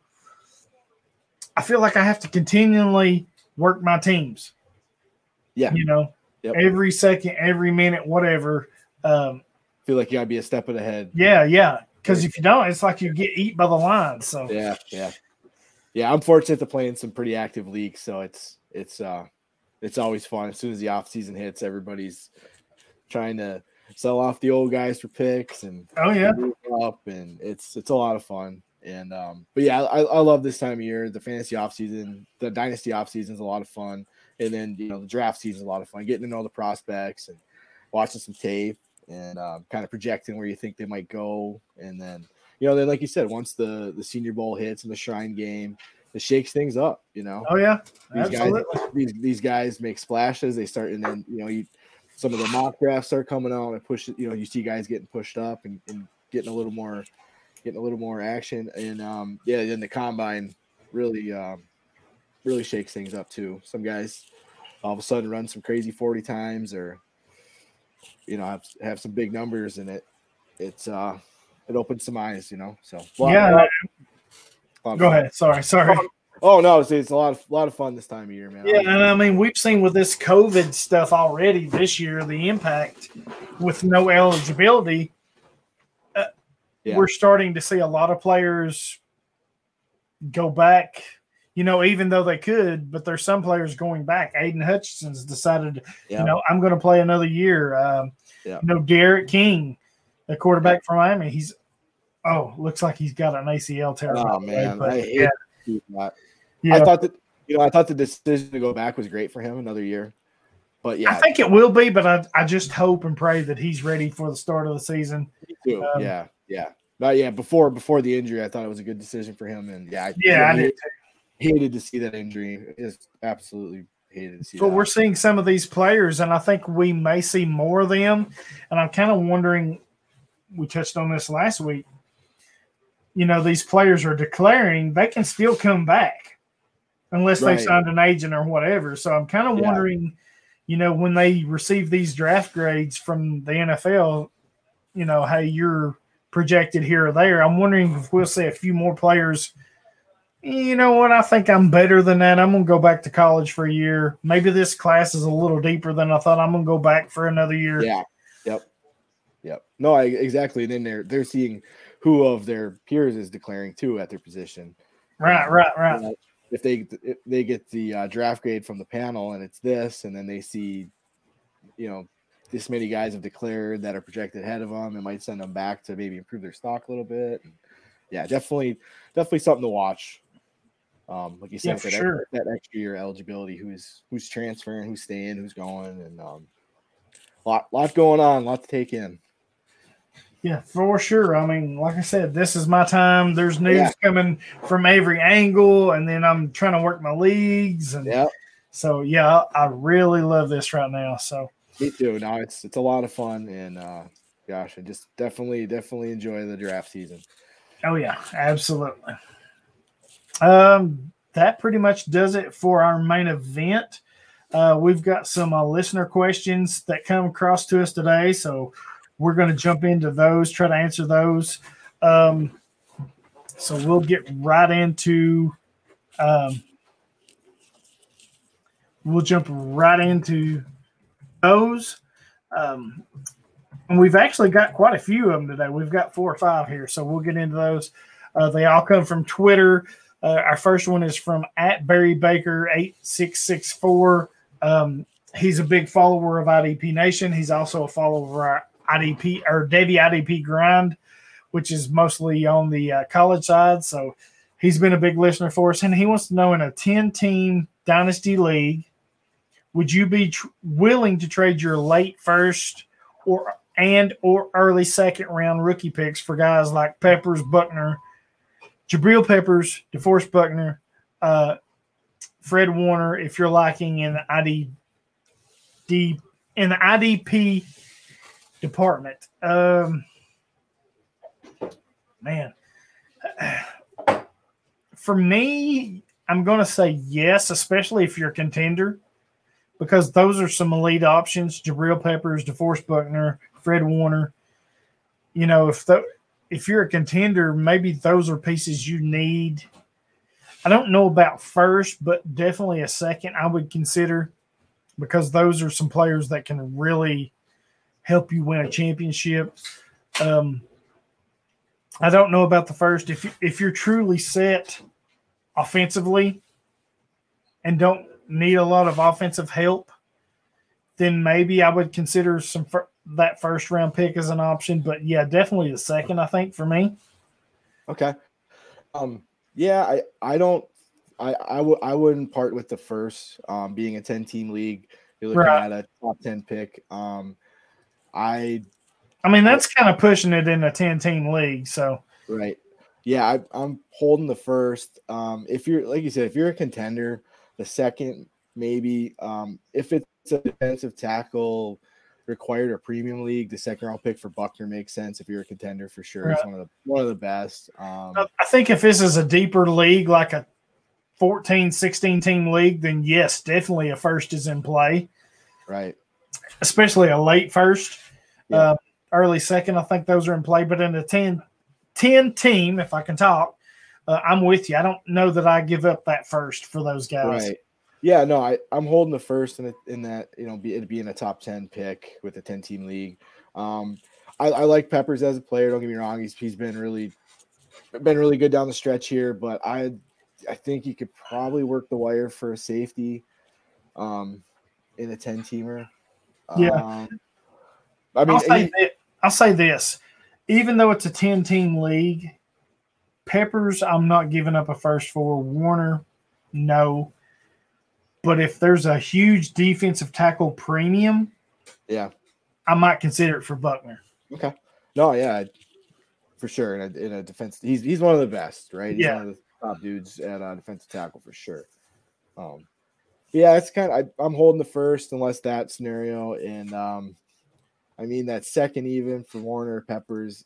I feel like I have to continually work my teams. Yeah. You know, Yep. every second, every minute, whatever. Um, feel like you gotta be a step ahead yeah, yeah. Because if you don't, it's like you get eat by the line. So Yeah, yeah, yeah. I'm fortunate to play in some pretty active leagues, so it's it's uh it's always fun. As soon as the off season hits, everybody's trying to sell off the old guys for picks and oh yeah, up, and it's it's a lot of fun. And um, but yeah, I, I love this time of year. The fantasy off season, the dynasty off season is a lot of fun, and then you know the draft season is a lot of fun. Getting to know the prospects and watching some tape and um, kind of projecting where you think they might go, and then you know then like you said, once the the Senior Bowl hits and the Shrine Game, it shakes things up. You know, oh yeah, these absolutely. guys these these guys make splashes. They start and then you know you some of the mock drafts start coming out and push. You know you see guys getting pushed up and, and getting a little more getting a little more action. And um, yeah, then the combine really um, really shakes things up too. Some guys all of a sudden run some crazy forty times or you know have have some big numbers in it. It's uh it opens some eyes, you know. So lot- Yeah, a lot- a lot of Go ahead. Sorry, sorry. Oh no, it's, it's a lot of lot of fun this time of year, man. Yeah, and I mean we've seen with this COVID stuff already this year the impact with no eligibility. Yeah. We're starting to see a lot of players go back. You know, even though they could, but there's some players going back. Aidan Hutchinson's decided, Yeah. you know, I'm going to play another year. Um, Yeah. You know, D'Eriq King, the quarterback from Miami, he's oh, looks like he's got an ACL tear. Oh man, but I hate yeah. Yeah. I thought that you know I thought the decision to go back was great for him another year, but yeah, I think it will be, but I, I just hope and pray that he's ready for the start of the season. too. um, yeah, yeah, but yeah, before before the injury, I thought it was a good decision for him, and yeah, I, Yeah, I I did. hated to see that injury. Just absolutely hated to see But that. we're seeing some of these players, and I think we may see more of them. And I'm kind of wondering. We touched on this last week. You know, these players are declaring they can still come back unless they signed an agent or whatever. So I'm kind of Yeah. wondering, you know, when they receive these draft grades from the NFL, you know, hey, you're projected here or there. I'm wondering if we'll see a few more players. You know what? I think I'm better than that. I'm gonna go back to college for a year. Maybe this class is a little deeper than I thought. I'm gonna go back for another year. Yeah. Yep. Yep. No, I exactly. And then they're they're seeing who of their peers is declaring too at their position. Right, right, right. If they if they get the uh, draft grade from the panel and it's this, and then they see, you know, this many guys have declared that are projected ahead of them, it might send them back to maybe improve their stock a little bit. Yeah, definitely, definitely something to watch. Um, like you Yeah, said, for that, sure. that extra year eligibility, who's who's transferring, who's staying, who's going, and um, lot lot going on, lot to take in. Yeah, for sure. I mean, like I said, this is my time. There's news Yeah. coming from every angle, and then I'm trying to work my leagues, and Yeah, so yeah, I I really love this right now. So me too. No, it's it's a lot of fun, and uh, gosh, I just definitely definitely enjoy the draft season. Oh yeah, absolutely. Um, that pretty much does it for our main event. Uh, we've got some uh, listener questions that come across to us today, so we're going to jump into those, try to answer those. Um, so we'll get right into. Um, we'll jump right into those. Um, and we've actually got quite a few of them today. We've got four or five here, so we'll get into those. Uh, they all come from Twitter. Uh, our first one is from at Barry Baker eight six six four. Um, he's a big follower of IDP Nation. He's also a follower IDP or Davy IDP Grind, which is mostly on the uh, college side. So he's been a big listener for us, and he wants to know in a ten team dynasty league, would you be tr- willing to trade your late first or and or early second round rookie picks for guys like Peppers, Buckner, Jabril Peppers, DeForest Buckner, uh, Fred Warner, if you're liking in the IDD in the IDP department. Um, man, (sighs) for me, I'm going to say yes, especially if you're a contender, because those are some elite options: Jabril Peppers, DeForest Buckner, Fred Warner. You know, if the if you're a contender, maybe those are pieces you need. I don't know about first, but definitely a second I would consider because those are some players that can really help you win a championship. Um, I don't know about the first. If you, if you're truly set offensively and don't need a lot of offensive help, then maybe I would consider some fir- that first round pick as an option. But yeah, definitely the second. I think for me. Okay. Um. Yeah. I. I don't. I. I would. I wouldn't part with the first. Um. Being a ten team league, you're looking Right. at a top ten pick. Um. I. I mean, that's kind of pushing it in a ten team league. So Right. Yeah. I, I'm holding the first. Um. If you're like you said, if you're a contender, the second maybe. Um. If it's a defensive tackle required or premium league, the second round pick for Buckner makes sense. If you're a contender for sure, Right. one of the one of the best. Um. I think if this is a deeper league, like a 14, 16 team league, then yes, definitely a first is in play, Right. Especially a late first, Yeah. uh, early second. I think those are in play. But in a 10, 10 team, if I can talk, uh, I'm with you. I don't know that I give up that first for those guys. Right. Yeah, no, I, I'm holding the first in, it, in that, you know, be, it being a top 10 pick with a 10 team league. Um, I, I like Peppers as a player. Don't get me wrong. He's, he's been really, been really good down the stretch here, but I, I think you could probably work the wire for a safety um, in a 10 teamer. Yeah. Um, I mean, I'll say, he- thi- I'll say this: even though it's a ten-team league, Peppers, I'm not giving up a first for Warner. No, but if there's a huge defensive tackle premium, yeah. I might consider it for Buckner. Okay. No, yeah, for sure. In a, in a defense, he's he's one of the best, right? He's Yeah. one of the top dudes at uh, defensive tackle for sure. Um, yeah, it's kind of I, I'm holding the first unless that scenario, and um, I mean that second even for Warner Peppers.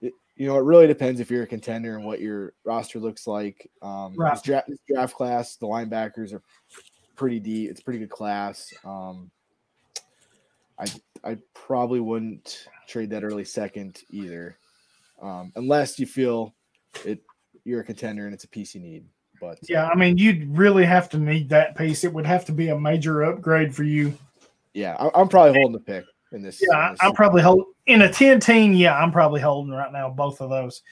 It, you know, it really depends if you're a contender and what your roster looks like. Um, Right. this, draft, this draft class, the linebackers are pretty deep. It's a pretty good class. Um, I I probably wouldn't trade that early second either, um, unless you feel it you're a contender and it's a piece you need. But Yeah, I mean, you'd really have to need that piece. It would have to be a major upgrade for you. yeah, I, I'm probably holding the pick in this. Yeah, in this I'm probably holding in a 10 team. Yeah, I'm probably holding right now both of those.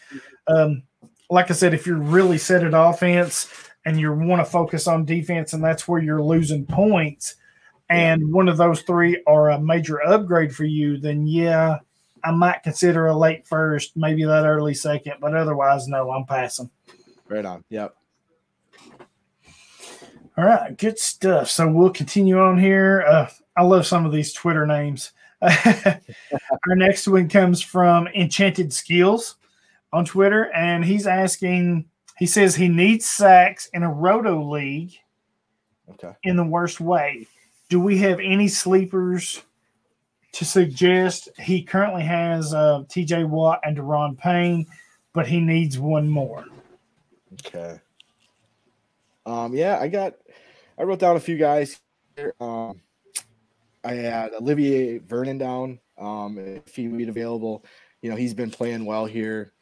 Um, like I said, if you're really set at offense and you want to focus on defense, and that's where you're losing points, and one of those three are a major upgrade for you, then yeah, I might consider a late first, maybe that early second, but otherwise, no, I'm passing. right on. Yep. All right, good stuff. So we'll continue on here. Uh, I love some of these Twitter names. (laughs) Our next one comes from Enchanted Skills on Twitter, and he's asking. He says he needs sacks in a roto league Okay. in the worst way. Do we have any sleepers to suggest? He currently has uh, T.J. Watt and Daron Payne, but he needs one more. Okay. Um, yeah, I got I wrote down a few guys here. Um I had Olivier Vernon down. Um, if he would be available, you know, he's been playing well here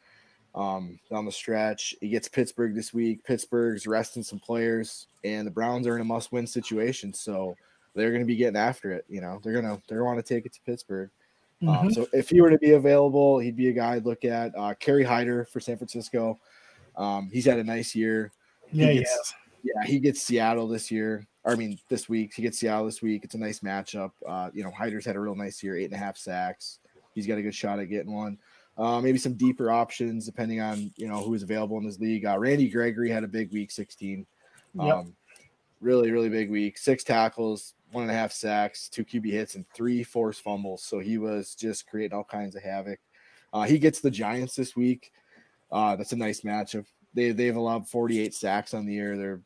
um down the stretch. He gets Pittsburgh this week. Pittsburgh's resting some players, and the Browns are in a must-win situation, so they're gonna be getting after it. You know, they're gonna they're gonna want to take it to Pittsburgh. Um, Mhm. so if he were to be available, he'd be a guy I'd look at. Uh, Kerry Hyder for San Francisco. Um, he's had a nice year. yeah, gets-. Yeah, he gets Seattle this year. Or, I mean, this week he gets Seattle this week. It's a nice matchup. Uh, you know, Hyder's had a real nice year, eight and a half sacks. He's got a good shot at getting one. Uh, maybe some deeper options depending on you know who is available in this league. Uh, Randy Gregory had a big week, sixteen. Um, Yep. Really, really big week. Six tackles, one and a half sacks, two QB hits, and three forced fumbles. So he was just creating all kinds of havoc. Uh, he gets the Giants this week. Uh, that's a nice matchup. They they've allowed 48 sacks on the year. They're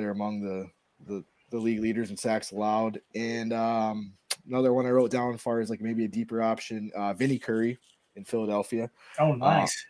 they're among the the, the league leaders in sacks allowed. And um, another one I wrote down as far as like maybe a deeper option, uh, Vinny Curry in Philadelphia. Oh, nice.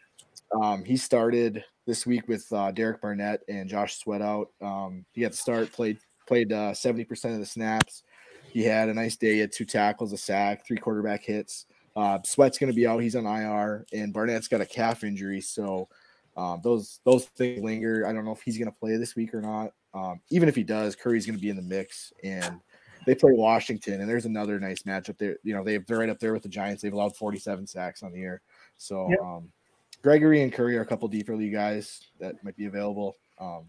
Um, he started this week with uh, Derek Barnett and Josh Sweat out. Um, he got the start, played played uh, 70% of the snaps. He had a nice day. He had two tackles, a sack, three quarterback hits. Uh, Sweat's going to be out. He's on IR, and Barnett's got a calf injury, so um, those those things linger. I don't know if he's going to play this week or not. Um, even if he does, Curry's going to be in the mix, and they play Washington, and there's another nice matchup there. You know, they they're right up there with the Giants. They've allowed 47 sacks on the year, so Yep. um, Gregory and Curry are a couple deeper league guys that might be available. Um,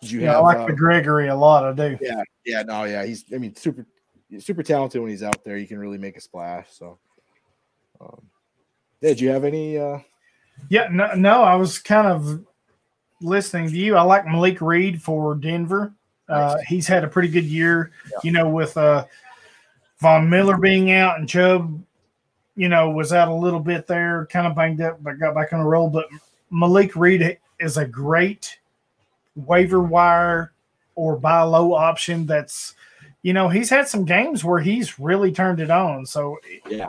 you Yeah, I like uh, the Gregory a lot. I do. yeah, yeah, no, yeah. He's, I mean, super, super talented when he's out there. He can really make a splash. So, um, yeah, did you have any? Uh, Yeah, no, no, I was kind of listening to you. I like Malik Reed for Denver. Uh, he's had a pretty good year, you know, with uh, Von Miller being out and Chubb, you know, was out a little bit there, kind of banged up, but got back on the roll. But Malik Reed is a great waiver wire or buy low option. That's, you know, he's had some games where he's really turned it on. So, Yeah.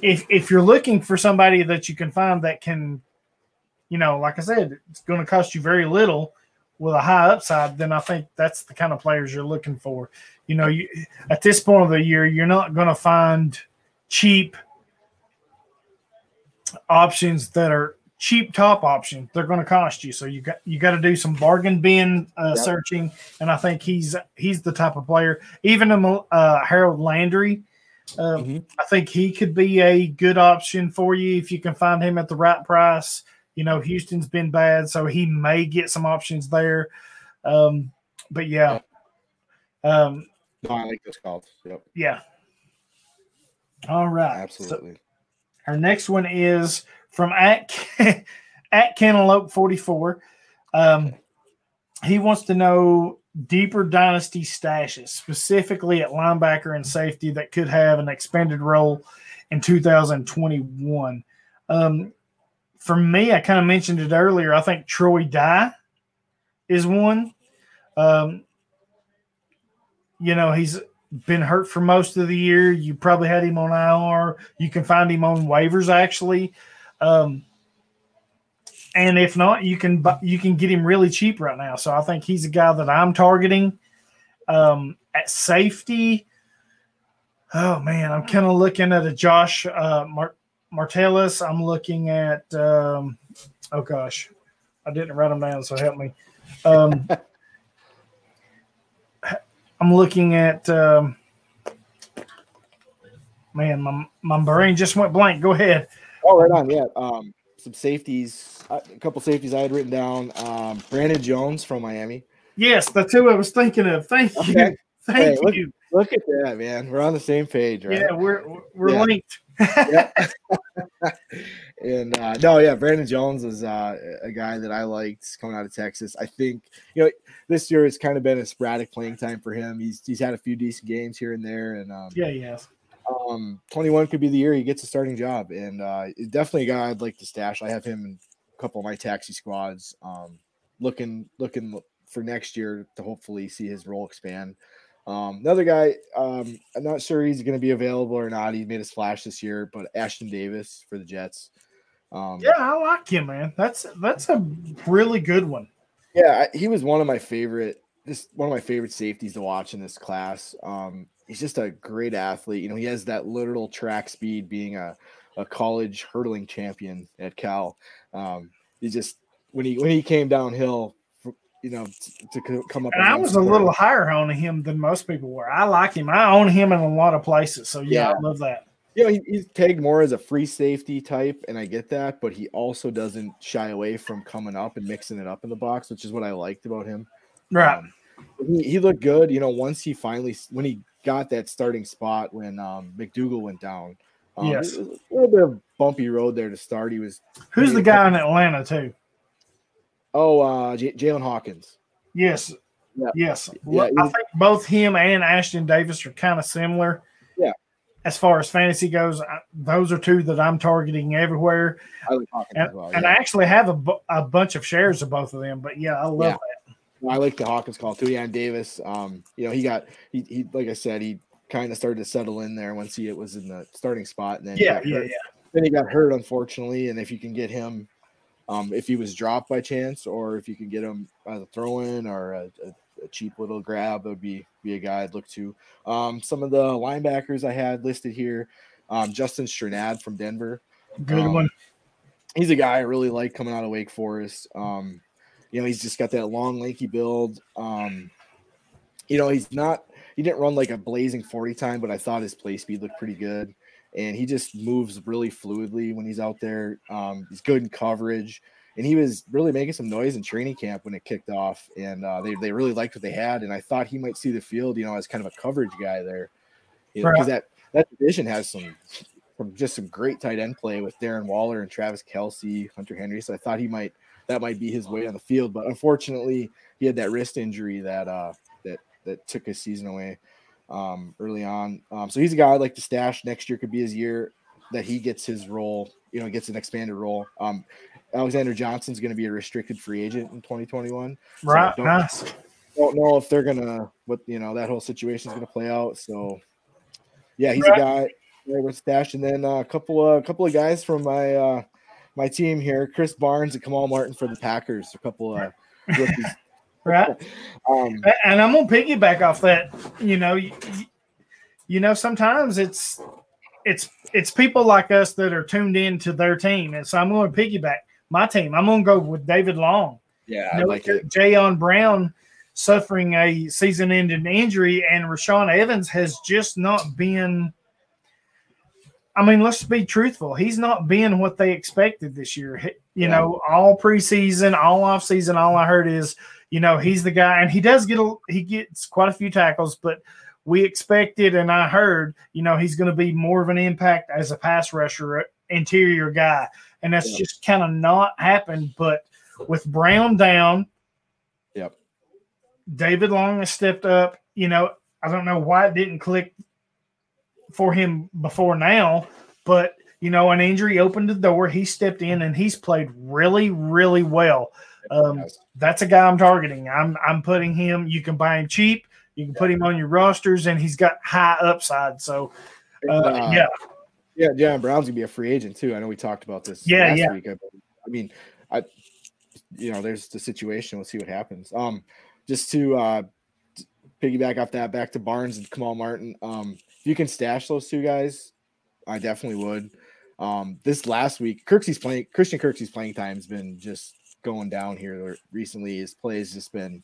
if if you're looking for somebody that you can find that can, you know, like I said, it's going to cost you very little with a high upside, then I think that's the kind of players you're looking for. You know, you at this point of the year, you're not going to find cheap options that are cheap top options. They're going to cost you, so you got you got to do some bargain bin uh, Yep. searching. And I think he's he's the type of player. Even a, uh, Harold Landry, uh, Mhm. I think he could be a good option for you if you can find him at the right price. You know, Houston's been bad, so he may get some options there. Um, but yeah, um, No, I like those calls. Yep, yeah. All right. absolutely. Our next one is from at (laughs) at Cantaloupe forty four. Um, he wants to know deeper dynasty stashes, specifically at linebacker and safety, that could have an expanded role in 2021. Um, for me, I kind of mentioned it earlier. I think Troy Dye is one. Um, you know, he's been hurt for most of the year. You probably had him on IR. You can find him on waivers actually. Um, and if not, you can you can get him really cheap right now. So I think he's a guy that I'm targeting. Um, at safety, oh man, I'm kind of looking at a Josh uh, Martellus. I'm looking at um, oh gosh, I didn't write them down, so help me. Um, (laughs) I'm looking at um, man, my my brain just went blank. Go ahead. Oh, right on. Yeah. Um, some safeties, uh, a couple safeties I had written down. Um, Brandon Jones from Miami. Yes, that's who I was thinking of. Thank you. (laughs) Thank Hey, you. Look at that, man. We're on the same page, right? Yeah, we're we're Yeah. linked. Yeah. (laughs) (laughs) and uh, no, yeah, Brandon Jones is uh, a guy that I liked coming out of Texas. I think you know this year has kind of been a sporadic playing time for him. He's he's had a few decent games here and there, and um, Yeah, yes. um, 21 could be the year he gets a starting job, and uh, definitely a guy I'd like to stash. I have him in a couple of my taxi squads. Um, looking looking for next year to hopefully see his role expand. Um, another guy, um, I'm not sure he's going to be available or not. He made a splash this year, but Ashtyn Davis for the Jets. Um, Yeah, I like him, man. That's that's a really good one. yeah, I, he was one of my favorite, just one of my favorite safeties to watch in this class. Um, he's just a great athlete. You know, he has that literal track speed, being a, a college hurdling champion at Cal. Um, he just when he when he came downhill, you know, t- to come up. And I was a little higher on him than most people were. I like him. I own him in a lot of places. So yeah, Yeah. I love that. you know, he, he's tagged more as a free safety type, and I get that, but he also doesn't shy away from coming up and mixing it up in the box, which is what I liked about him. Right. Um, he, he looked good, you know, once he finally when he got that starting spot when um McDougald went down. Um, Yes. a little bit of bumpy road there to start. He was Who's the guy in Atlanta too? Oh uh J- Jaylinn Hawkins. Yes. Yeah. Yes. Yeah, I think both him and Ashtyn Davis are kind of similar. Yeah. As far as fantasy goes, I, those are two that I'm targeting everywhere. I like Hawkins And, well. and. I actually have a, a bunch of shares of both of them. But yeah, I love Yeah. that. I like the Hawkins call too. Yeah, and Davis. Um, you know, he got he, he like I said, he kind of started to settle in there once he it was in the starting spot, and then he Yeah, got yeah. Then he got hurt, unfortunately. And if you can get him, um, if he was dropped by chance, or if you can get him as a throw in or a, a, a cheap little grab, that would be be a guy I'd look to. Um, some of the linebackers I had listed here, um, Justin Strnad from Denver. Good Um, one. he's a guy I really like coming out of Wake Forest. Um, you know, he's just got that long, lanky build. Um, you know, he's not he didn't run like a blazing 40 time, but I thought his play speed looked pretty good. And he just moves really fluidly when he's out there. Um, he's good in coverage. And he was really making some noise in training camp when it kicked off. And uh, they, they really liked what they had. And I thought he might see the field, you know, as kind of a coverage guy there. You know, because that, that division has some from just some great tight end play with Darren Waller and Travis Kelce, Hunter Henry. So I thought he might that might be his way on the field, but unfortunately he had that wrist injury that uh that that took his season away um early on. Um so he's a guy I'd like to stash next year could be his year that he gets his role, you know, gets an expanded role. Um Alexander Johnson's going to be a restricted free agent in 2021. So Right. don't- Nice. Don't know if they're gonna what you know that whole situation is gonna play out. So yeah, he's Right. a guy there with stash, and then uh, a couple of a couple of guys from my uh, my team here, Krys Barnes and Kamal Martin for the Packers. A couple of rookies. Right. (laughs) Um, And I'm gonna piggyback off that. You know, you, you know, sometimes it's it's it's people like us that are tuned in to their team, and so I'm going to piggyback my team. I'm to go with David Long. yeah, I like it. Jayon Brown suffering a season-ending injury, and Rashaan Evans has just not been. I mean, let's be truthful. He's not been what they expected this year. You Yeah. know, all preseason, all off season, all I heard is, you know, he's the guy, and he does get a he gets quite a few tackles, but we expected, and I heard, you know, he's going to be more of an impact as a pass rusher, uh, interior guy, and that's just kind of not happened. But with Brown down, Yep. David Long has stepped up. You know, I don't know why it didn't click for him before now, but you know, an injury opened the door. He stepped in and he's played really, really well. Um, that's a guy I'm targeting. I'm I'm putting him. You can buy him cheap. You can put him on your rosters, and he's got high upside. So, uh, Uh, yeah, Yeah, Jayon Brown's gonna be a free agent too. I know we talked about this Yeah, last yeah. week. I, I mean, I, you know, there's the situation. We'll see what happens. Um, just to uh, piggyback off that, back to Barnes and Kamal Martin. Um, if you can stash those two guys, I definitely would. Um, this last week, Kirksey's playing. Christian Kirksey's playing time has been just going down here recently. His play has just been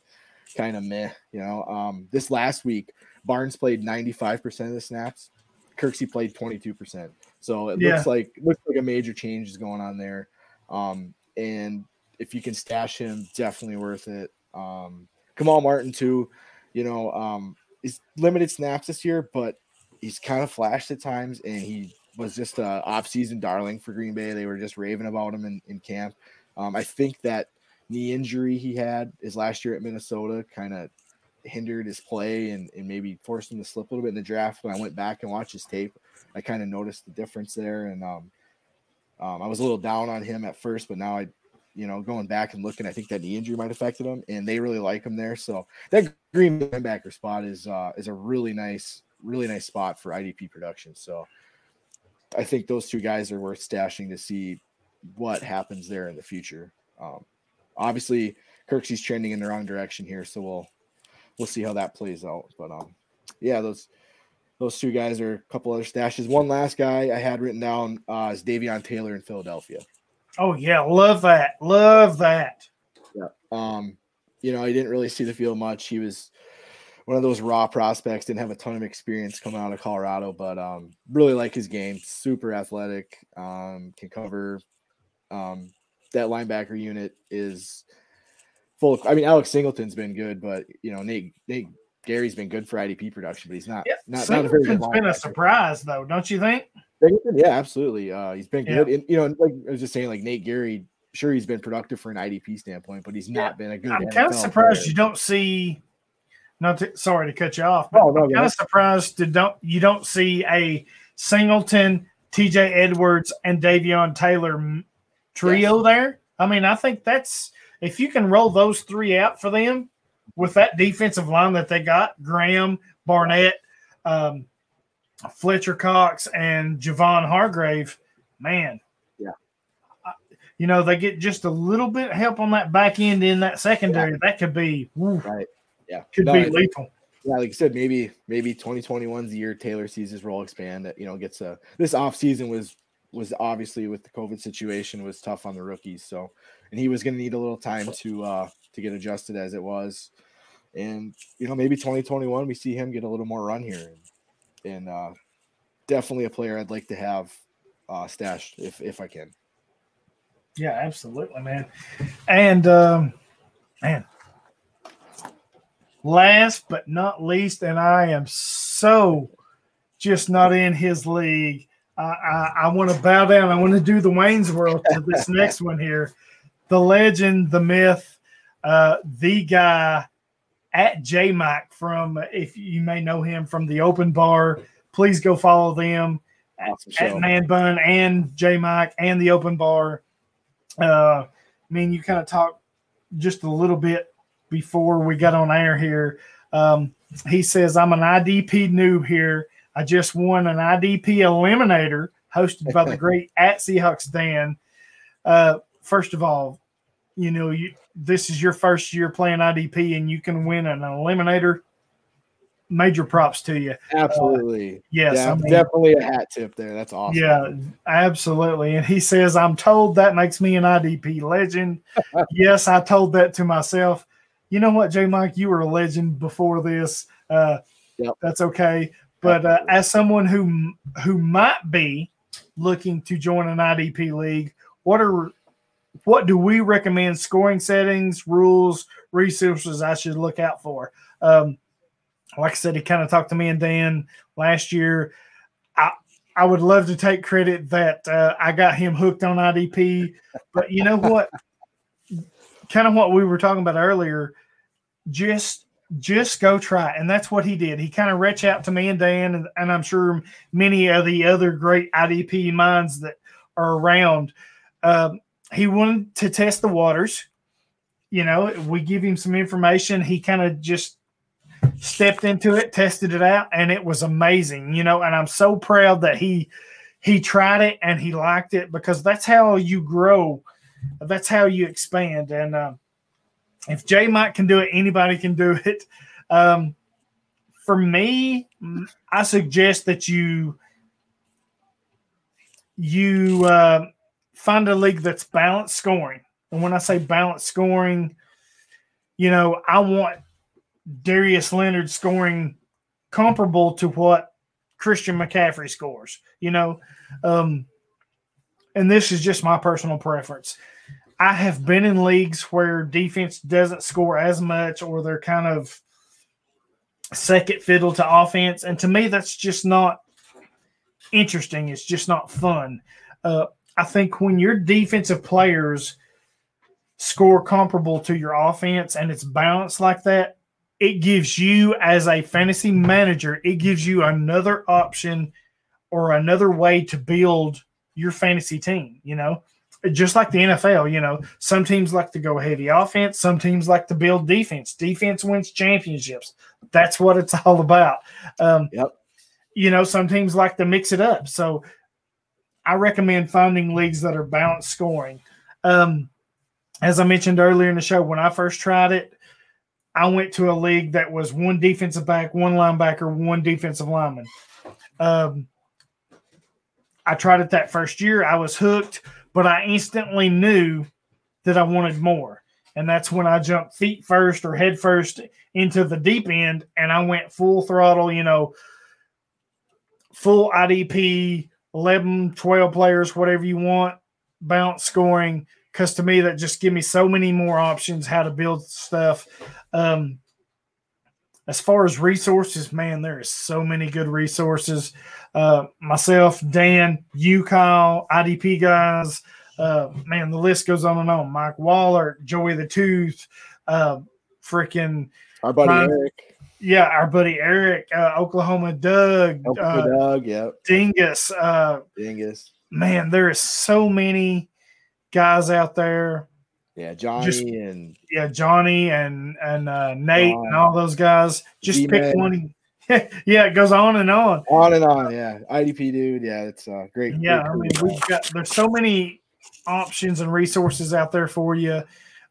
kind of meh. You know, um, this last week, Barnes played 95% of the snaps. Kirksey played 22%. So it Yeah. looks like looks like a major change is going on there. Um, and if you can stash him, definitely worth it. Um, Kamal Martin too, you know, um, he's limited snaps this year, but he's kind of flashed at times, and he was just a off-season darling for Green Bay. They were just raving about him in, in camp. Um, I think that knee injury he had his last year at Minnesota kind of hindered his play and, and maybe forced him to slip a little bit in the draft. When I went back and watched his tape, I kind of noticed the difference there. And um, um, I was a little down on him at first, but now I, you know, going back and looking, I think that knee injury might have affected him, and they really like him there. So that green linebacker spot is uh, is a really nice, really nice spot for IDP production. So I think those two guys are worth stashing to see what happens there in the future. Um, obviously, Kirksey's trending in the wrong direction here, so we'll we'll see how that plays out. But um, yeah, those those two guys are a couple other stashes. One last guy I had written down uh, is Davion Taylor in Philadelphia. oh yeah, love that, love that. Um, you know, he didn't really see the field much. He was one of those raw prospects, didn't have a ton of experience coming out of Colorado, but um, really like his game. Super athletic, um, can cover. Um, that linebacker unit is full of. I mean, Alex Singleton's been good, but you know, Nate Nate Gerry's been good for IDP production, but he's not Yeah, not, not a very good Singleton's been a surprise though, don't you think? Singleton, yeah, absolutely. Uh, he's been Yeah. good. And, you know, like I was just saying, like Nate Gerry, sure he's been productive for an IDP standpoint, but he's Yeah, not been a good. I'm kind of surprised player. you don't see. Not to, sorry to cut you off, but No, no, I'm kind yeah. of surprised to don't you don't see a Singleton, T.J. Edwards, and Davion Taylor trio there. I mean, I think that's if you can roll those three out for them with that defensive line that they got, Graham, Barnett, um, Fletcher Cox, and Javon Hargrave. Man, Yeah. I- You know, they get just a little bit of help on that back end in that secondary. That could be woo, Right. Yeah. could No, be lethal. yeah, like I said, maybe maybe 2021's the year Taylor sees his role expand. That you know gets a this off season was was obviously with the COVID situation was tough on the rookies. So and he was going to need a little time to uh to get adjusted as it was. And you know maybe 2021 we see him get a little more run here and, and uh definitely a player I'd like to have uh stashed if if I can. Yeah, absolutely, man. And um, man, last but not least, and I am so just not in his league. I, I, I want to bow down. I want to do the Wayne's World to this (laughs) next one here. The legend, the myth, uh, the guy at J Mike from, if you may know him from the Open Bar, please go follow them Awesome at show. Man Bun and J Mike and the Open Bar. Uh, I mean, you kind of talked just a little bit before we got on air here. Um, he says, I'm an IDP noob here. I just won an IDP eliminator hosted by the (laughs) great at Seahawks Dan. Uh, first of all, you know, you this is your first year playing IDP and you can win an eliminator. Major props to you. Absolutely. Yes, yeah, I mean- definitely a hat tip there. That's awesome. Yeah, absolutely. And he says, I'm told that makes me an IDP legend. (laughs) yes, I told that to myself. You know what, J Mike, you were a legend before this. Uh, Yep. That's okay. But uh, as someone who who might be looking to join an IDP league, what are what do we recommend scoring settings, rules, resources I should look out for? Um, like I said, he kind of talked to me and Dan last year. I I would love to take credit that uh, I got him hooked on IDP, but you know what? kind of what we were talking about earlier. Just just go try and that's what he did. He kind of reached out to me and Dan, and, and I'm sure many of the other great IDP minds that are around. Um, he wanted to test the waters. You know, we give him some information. He kind of just stepped into it, tested it out, and it was amazing. You know, and I'm so proud that he he tried it and he liked it because that's how you grow. That's how you expand. And uh, if J Mike can do it, anybody can do it. Um, for me, I suggest that you you uh, find a league that's balanced scoring. And when I say balanced scoring, you know, I want Darius Leonard scoring comparable to what Christian McCaffrey scores, you know. Um, and this is just my personal preference. I have been in leagues where defense doesn't score as much or they're kind of second fiddle to offense. And to me, that's just not interesting. It's just not fun. Uh, I think when your defensive players score comparable to your offense and it's balanced like that, it gives you as a fantasy manager, it gives you another option or another way to build your fantasy team, you know. Just like the NFL, you know, some teams like to go heavy offense, some teams like to build defense. Defense wins championships. That's what it's (laughs) all about. Um, yep. You know, some teams like to mix it up. So I recommend finding leagues that are balanced scoring. Um, as I mentioned earlier in the show, when I first tried it, I went to a league that was one defensive back, one linebacker, one defensive lineman. Um, I tried it that first year. I was hooked, but I instantly knew that I wanted more. And that's when I jumped feet first or head first into the deep end and I went full throttle, you know, full IDP, 11, 12 players, whatever you want, bounce scoring. Because to me, that just give me so many more options how to build stuff. Um, as far as resources, man, there is so many good resources. Uh, myself, Dan, you, Kyle, IDP guys, uh, man, the list goes on and on. Mike Waller, Joey the Tooth, uh, freaking our buddy Eric yeah, our buddy Eric, uh, Oklahoma Doug, Oklahoma uh, Doug, yeah, Dingus, uh, Dingus. Man, there is so many guys out there. Yeah, Johnny Just, and yeah, Johnny and and uh, Nate John, and all those guys. Just G-Man. pick one. (laughs) yeah, it goes on and on. On and on. Yeah, IDP dude. Yeah, it's uh, great. Yeah, great I mean, we've got there's so many options and resources out there for you,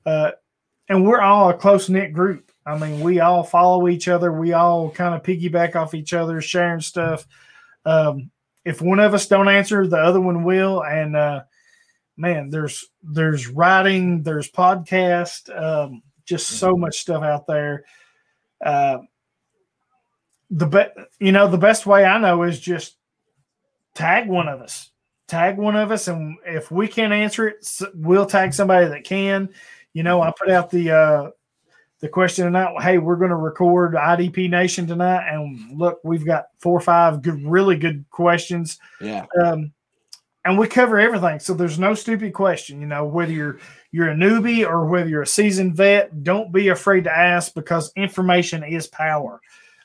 uh, and we're all a close knit group. I mean, we all follow each other. We all kind of piggyback off each other, sharing stuff. Um, if one of us don't answer, the other one will. And uh, man, there's there's writing, there's podcast, um, just so mm-hmm. much stuff out there. Uh, the best, you know the best way I know is just tag one of us, tag one of us, and if we can't answer it, we'll tag somebody that can. You know, I put out the uh, the question tonight, hey, we're going to record IDP Nation tonight, and look, we've got four or five good, really good questions. Yeah. Um, and we cover everything, so there's no stupid question. You know, whether you're you're a newbie or whether you're a seasoned vet, don't be afraid to ask because information is power.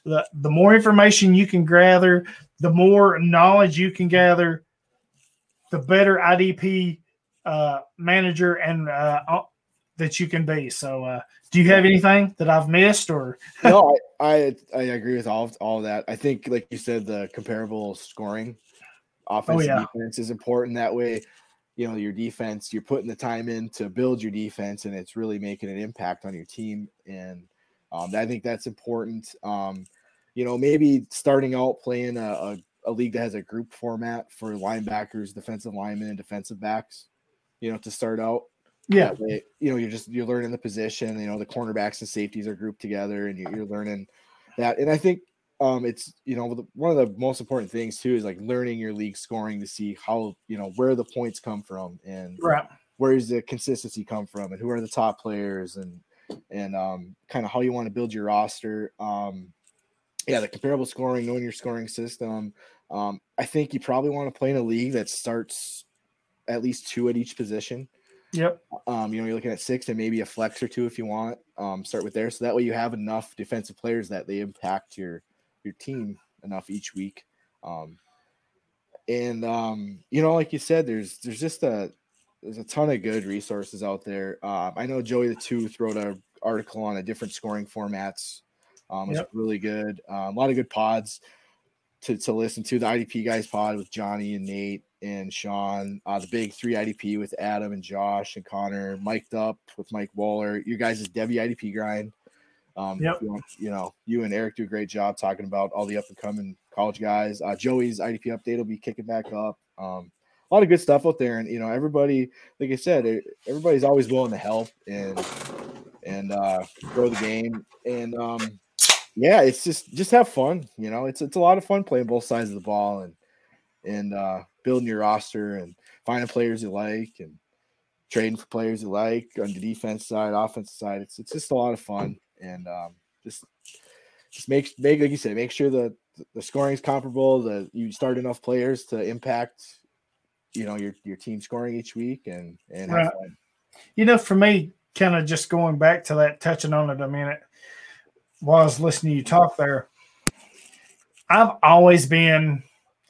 The the more information you can gather, the more knowledge you can gather, the better IDP uh, manager and uh, that you can be. So. Uh, do you have anything that I've missed or? no, I, (laughs) I, I agree with all of, all of that. I think, like you said, the comparable scoring, offense oh, yeah. defense is important. That way, you know, your defense, you're putting the time in to build your defense, and it's really making an impact on your team. And um, I think that's important. Um, you know, maybe starting out playing a, a, a league that has a group format for linebackers, defensive linemen, and defensive backs. You know, to start out yeah, way, you know, you're just you're learning the position. You know, the cornerbacks and safeties are grouped together, and you're, learning that. And I think um, it's you know one of the most important things too is like learning your league scoring to see how you know where the points come from and right. where's the consistency come from and who are the top players and and um, kind of how you want to build your roster. Um, yeah, the comparable scoring, knowing your scoring system. Um, I think you probably want to play in a league that starts at least two at each position. Yep. Um, you know, you're looking at six and maybe a flex or two if you want. Um, start with there, so that way you have enough defensive players that they impact your your team enough each week. Um, and um, you know, like you said, there's there's just a there's a ton of good resources out there. Um, I know Joey the Tooth wrote an article on a different scoring formats. Um, it's Yep. really good. Um, a lot of good pods to, to listen to. The IDP guys pod with Johnny and Nate and Sean. Uh, the big three IDP with Adam and Josh and Connor. Mic'd up with Mike Waller. You guys' is Devy IDP grind. Um, Yep. you, want, you know, you and Eric do a great job talking about all the up and coming college guys. Uh, Joey's IDP update will be kicking back up. Um, a lot of good stuff out there, and you know, everybody, like I said, everybody's always willing to help and and uh, grow the game. And um, yeah, it's just just have fun. You know, it's it's a lot of fun playing both sides of the ball and and uh, building your roster and finding players you like and trading for players you like on the defense side, offense side. It's it's just a lot of fun and um, just just make make like you said, make sure that the scoring is comparable. That you start enough players to impact, you know, your your team scoring each week and and Right. You know, for me, kind of just going back to that, touching on it a minute while I was listening to you talk there, I've always been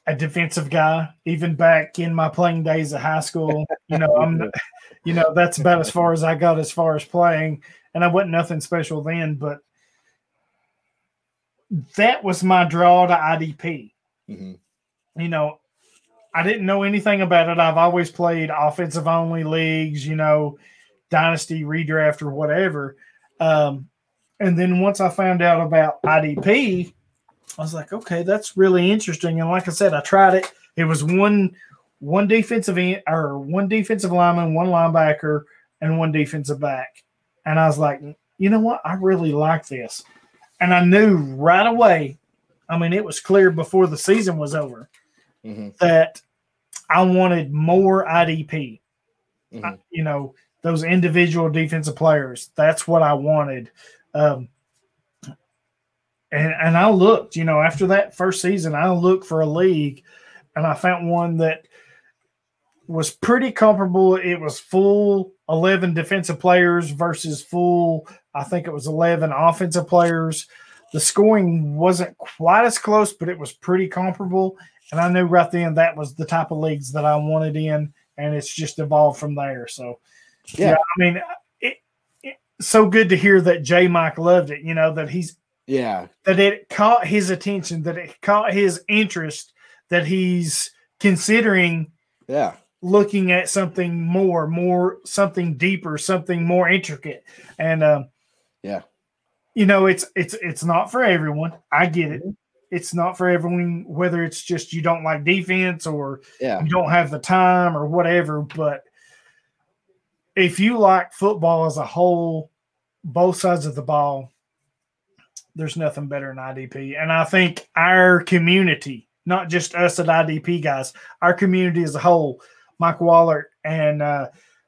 a defensive guy, even back in my playing days at high school. You know, I'm, (laughs) you know, that's about as far as I got as far as playing, and I wasn't nothing special then, but that was my draw to IDP. Mhm. You know, I didn't know anything about it. I've always played offensive only leagues, you know, dynasty redraft or whatever. Um, and then once I found out about IDP, I was like, okay, that's really interesting. And like I said, I tried it. It was one one defensive end or one defensive lineman, one linebacker, and one defensive back. And I was like, you know what? I really like this. And I knew right away. I mean, it was clear before the season was over Mhm. that I wanted more IDP. Mhm. I- you know, those individual defensive players. That's what I wanted. Um, and and I looked, you know, after that first season, I looked for a league, and I found one that was pretty comparable. It was full eleven defensive players versus full, I think it was eleven offensive players. The scoring wasn't quite as close, but it was pretty comparable. And I knew right then that was the type of leagues that I wanted in, and it's just evolved from there. So, Yeah. I mean, it, it, so good to hear that J. Mike loved it. You know that he's Yeah. that it caught his attention, that it caught his interest, that he's considering Yeah. Looking at something more, more something deeper, something more intricate, and um, Yeah. you know, it's it's it's not for everyone. I get Mm-hmm. it. It's not for everyone, whether it's just you don't like defense or Yeah. you don't have the time or whatever. But if you like football as a whole, both sides of the ball, there's nothing better than IDP. And I think our community, not just us at IDP guys, our community as a whole, Mike Waller and uh,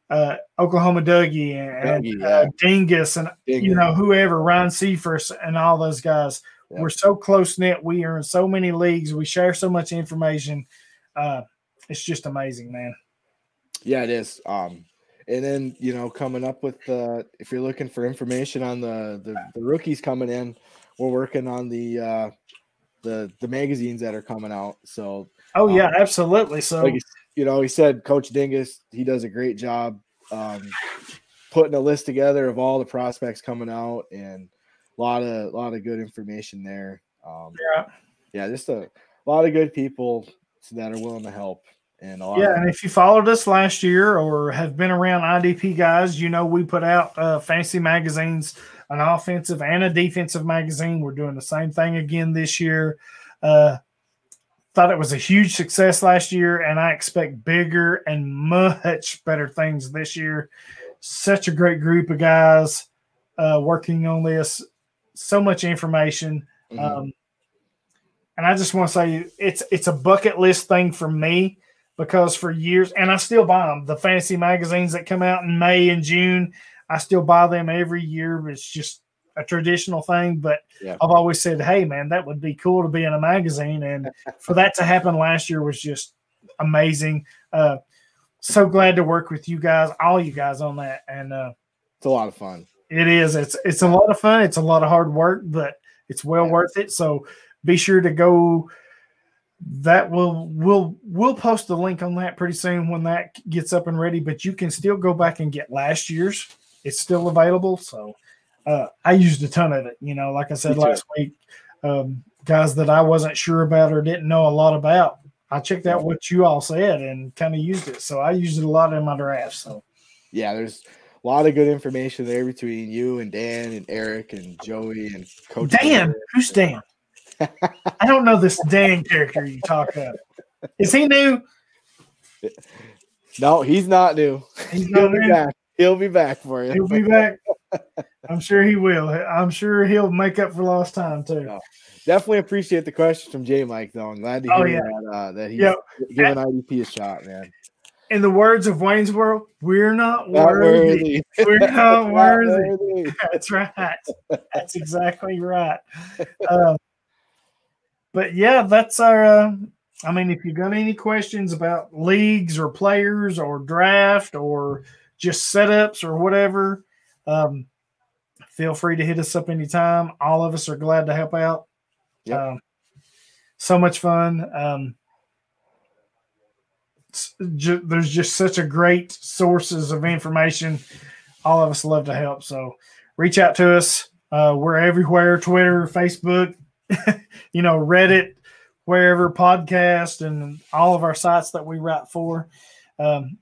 uh, Oklahoma Dougie and Dougie, uh, yeah. Dingus and you know whoever Ryan Seifers and all those guys. Yeah. We're so close knit. We are in so many leagues. We share so much information. Uh, it's just amazing, man. Yeah, it is. Um, and then you know, coming up with uh, if you're looking for information on the, the the rookies coming in, we're working on the uh, the the magazines that are coming out. So Oh Um, yeah, absolutely. So like you know, he said Coach Dingus, he does a great job um, putting a list together of all the prospects coming out and a lot of a lot of good information there. Um, yeah, yeah, just a lot of good people that are willing to help and a lot yeah. And if you followed us last year or have been around IDP guys, you know we put out uh, fantasy magazines, an offensive and a defensive magazine. We're doing the same thing again this year. Uh, thought it was a huge success last year, and I expect bigger and much better things this year. Such a great group of guys uh, working on this. So much information. Mhm. Um, and I just want to say it's it's a bucket list thing for me because for years, and I still buy them. The fantasy magazines that come out in May and June, I still buy them every year. It's just a traditional thing, but Yeah. I've always said, "Hey, man, that would be cool to be in a magazine," and for that to happen last year was just amazing. Uh, so glad to work with you guys, all you guys on that, and uh, It's a lot of fun. it is. It's it's a lot of fun. It's a lot of hard work, but it's well Yeah. worth it. So be sure to go. That will we'll we'll post the link on that pretty soon when that gets up and ready. But you can still go back and get last year's. It's still available. So uh, I used a ton of it. You know, like I said Me too. last week, um, guys that I wasn't sure about or didn't know a lot about. I checked out what you all said and kind of used it. So I used it a lot in my draft. So Yeah, there's a lot of good information there between you and Dan and Eric and Joey and Coach. Dan, Miller. who's Dan? (laughs) I don't know this Dan character you talk of. Is he new? No, he's not new. He's He'll not be new. back. He'll be back for you. He'll be back. (laughs) I'm sure he will. I'm sure he'll make up for lost time too. Yeah. Definitely appreciate the question from J Mike though. I'm glad to Oh, hear yeah. that uh, that he's Yeah. giving IDP a shot, man. In the words of Wayne's World, we're not Not worthy. worthy. (laughs) We're (laughs) not Not worthy. worthy. That's right. That's exactly right. Uh, but yeah, that's our. Uh, I mean, if you've got any questions about leagues or players or draft or just setups or whatever, um, feel free to hit us up anytime. All of us are glad to help out. Yep. Um, so much fun. Um, ju- there's just such a great sources of information. All of us love to help. So reach out to us. Uh, we're everywhere Twitter, Facebook, (laughs) you know, Reddit, wherever, podcast, and all of our sites that we write for. Um,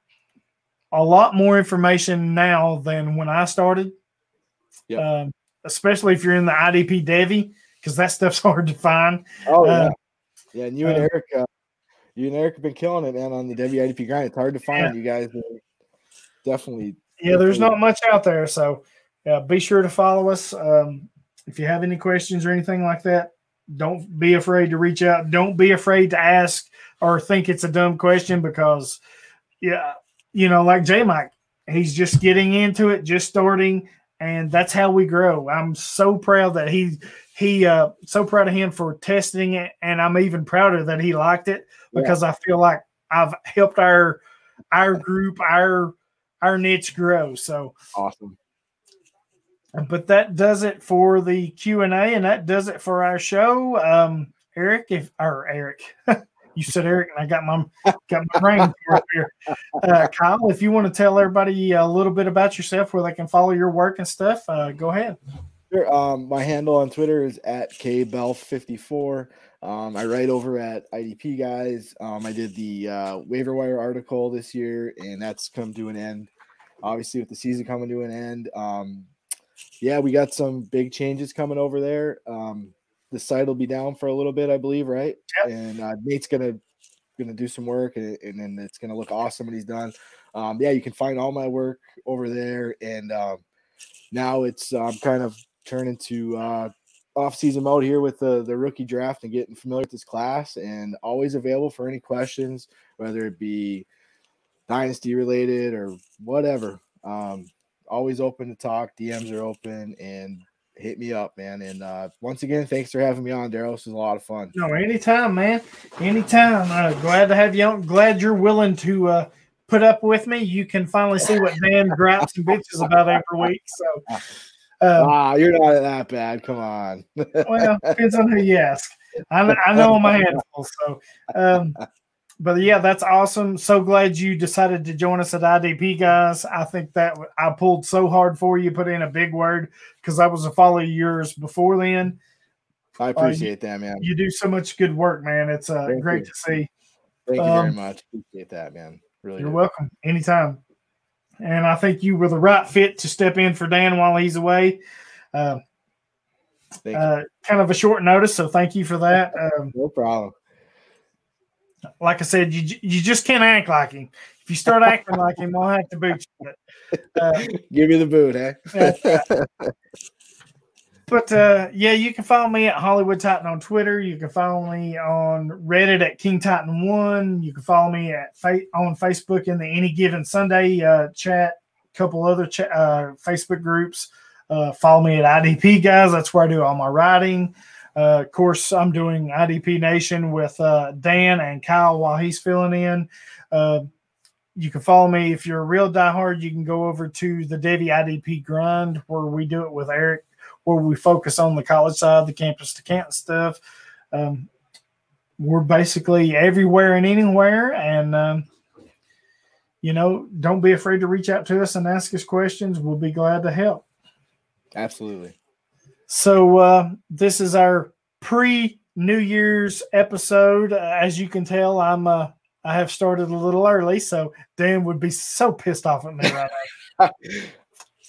a lot more information now than when I started, Yep. um, especially if you're in the IDP Devy, because that stuff's (laughs) hard to find. Oh yeah. Uh, yeah, and you and uh, Eric uh, you and Eric have been killing it, man, on the WIDP grind. It's hard to find. You guys definitely Yeah, there's not much out there. So yeah, be sure to follow us. Um, if you have any questions or anything like that, don't be afraid to reach out. Don't be afraid to ask or think it's a dumb question because, yeah, you know, like J Mike, he's just getting into it, just starting, and that's how we grow. I'm so proud that he he uh so proud of him for testing it, and I'm even prouder that he liked it Yeah. because I feel like I've helped our our group, our our niche grow. So awesome. but that does it for the Q and A, and that does it for our show. Um, Eric, if or Eric, (laughs) you said Eric, and I got my got my brain (laughs) up here. Uh, Kyle, if you want to tell everybody a little bit about yourself, where they can follow your work and stuff, uh, go ahead. Sure. Um, my handle on Twitter is at kbelf54. Um, I write over at IDP guys. Um, I did the uh, waiver wire article this year, and that's come to an end. Obviously, with the season coming to an end, um, yeah, we got some big changes coming over there. Um, the site will be down for a little bit, I believe, right? Yep. And uh, Nate's gonna gonna do some work, and, and then it's gonna look awesome when he's done. Um, yeah, you can find all my work over there, and um, now it's um, kind of turning to uh, off-season mode here with the the rookie draft and getting familiar with this class, and always available for any questions, whether it be dynasty related or whatever. Um, always open to talk. DMs are open, and hit me up, man. And uh, once again, thanks for having me on, Daryl. This was a lot of fun. No, anytime, man. Anytime. Uh, glad to have you on. Glad you're willing to uh, put up with me. You can finally see what Dan gripes and bitches about every week. So, uh, Ah, you're not that bad. Come on. well, depends on who you ask. I, I know my hands full. So, um, but yeah, that's awesome. So glad you decided to join us at IDP, guys. I think that I pulled so hard for you, put in a big word because I was a follower of yours before then. I appreciate that, man. You do so much good work, man. It's uh, Thank great you. to see. Thank you very um, much. Appreciate that, man. Really. You're do. welcome anytime. And I think you were the right fit to step in for Dan while he's away. Uh, uh, kind of a short notice, so thank you for that. Um, (laughs) No problem. Like I said, you you just can't act like him. If you start acting like him, I'll have to boot you. But, uh, Give me the boot, eh? (laughs) but uh, yeah, you can follow me at Hollywood Titan on Twitter. You can follow me on Reddit at King Titan One. You can follow me at fa- on Facebook in the Any Given Sunday uh, chat. A couple other cha- uh, Facebook groups. Uh, follow me at IDP guys. That's where I do all my writing. Uh, of course, I'm doing IDP Nation with uh, Dan and Kyle while he's filling in. Uh, you can follow me if you're a real diehard. You can go over to the Devy IDP Grind where we do it with Eric, where we focus on the college side, the campus to Canton stuff. Um, we're basically everywhere and anywhere, and um, you know, don't be afraid to reach out to us and ask us questions. We'll be glad to help. Absolutely. So uh, this is our pre New Year's episode. Uh, as you can tell, I'm uh, I have started a little early, so Dan would be so pissed off at me right now. (laughs)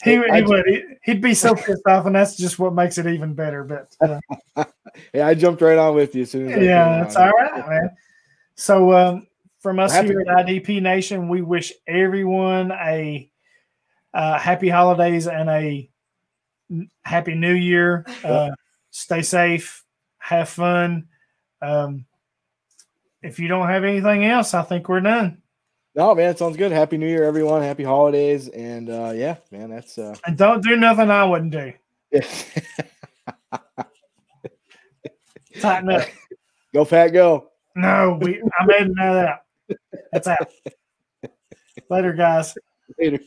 He, would- he would. He- He'd be so pissed off, and that's just what makes it even better. But uh, (laughs) Yeah, I jumped right on with you as soon as yeah, on. all right, man. So um, from us Happy- here at IDP Nation, we wish everyone a uh, happy holidays and a happy New Year. Uh, stay safe, have fun. Um, if you don't have anything else, I think we're done. No, man, it sounds good. Happy New Year, everyone. Happy holidays, and uh, yeah, man, that's uh, And don't do nothing I wouldn't do. (laughs) Tighten up. (laughs) go Pat, go. No, we. I'm editing that out. That's out. (laughs) Later, guys. Later.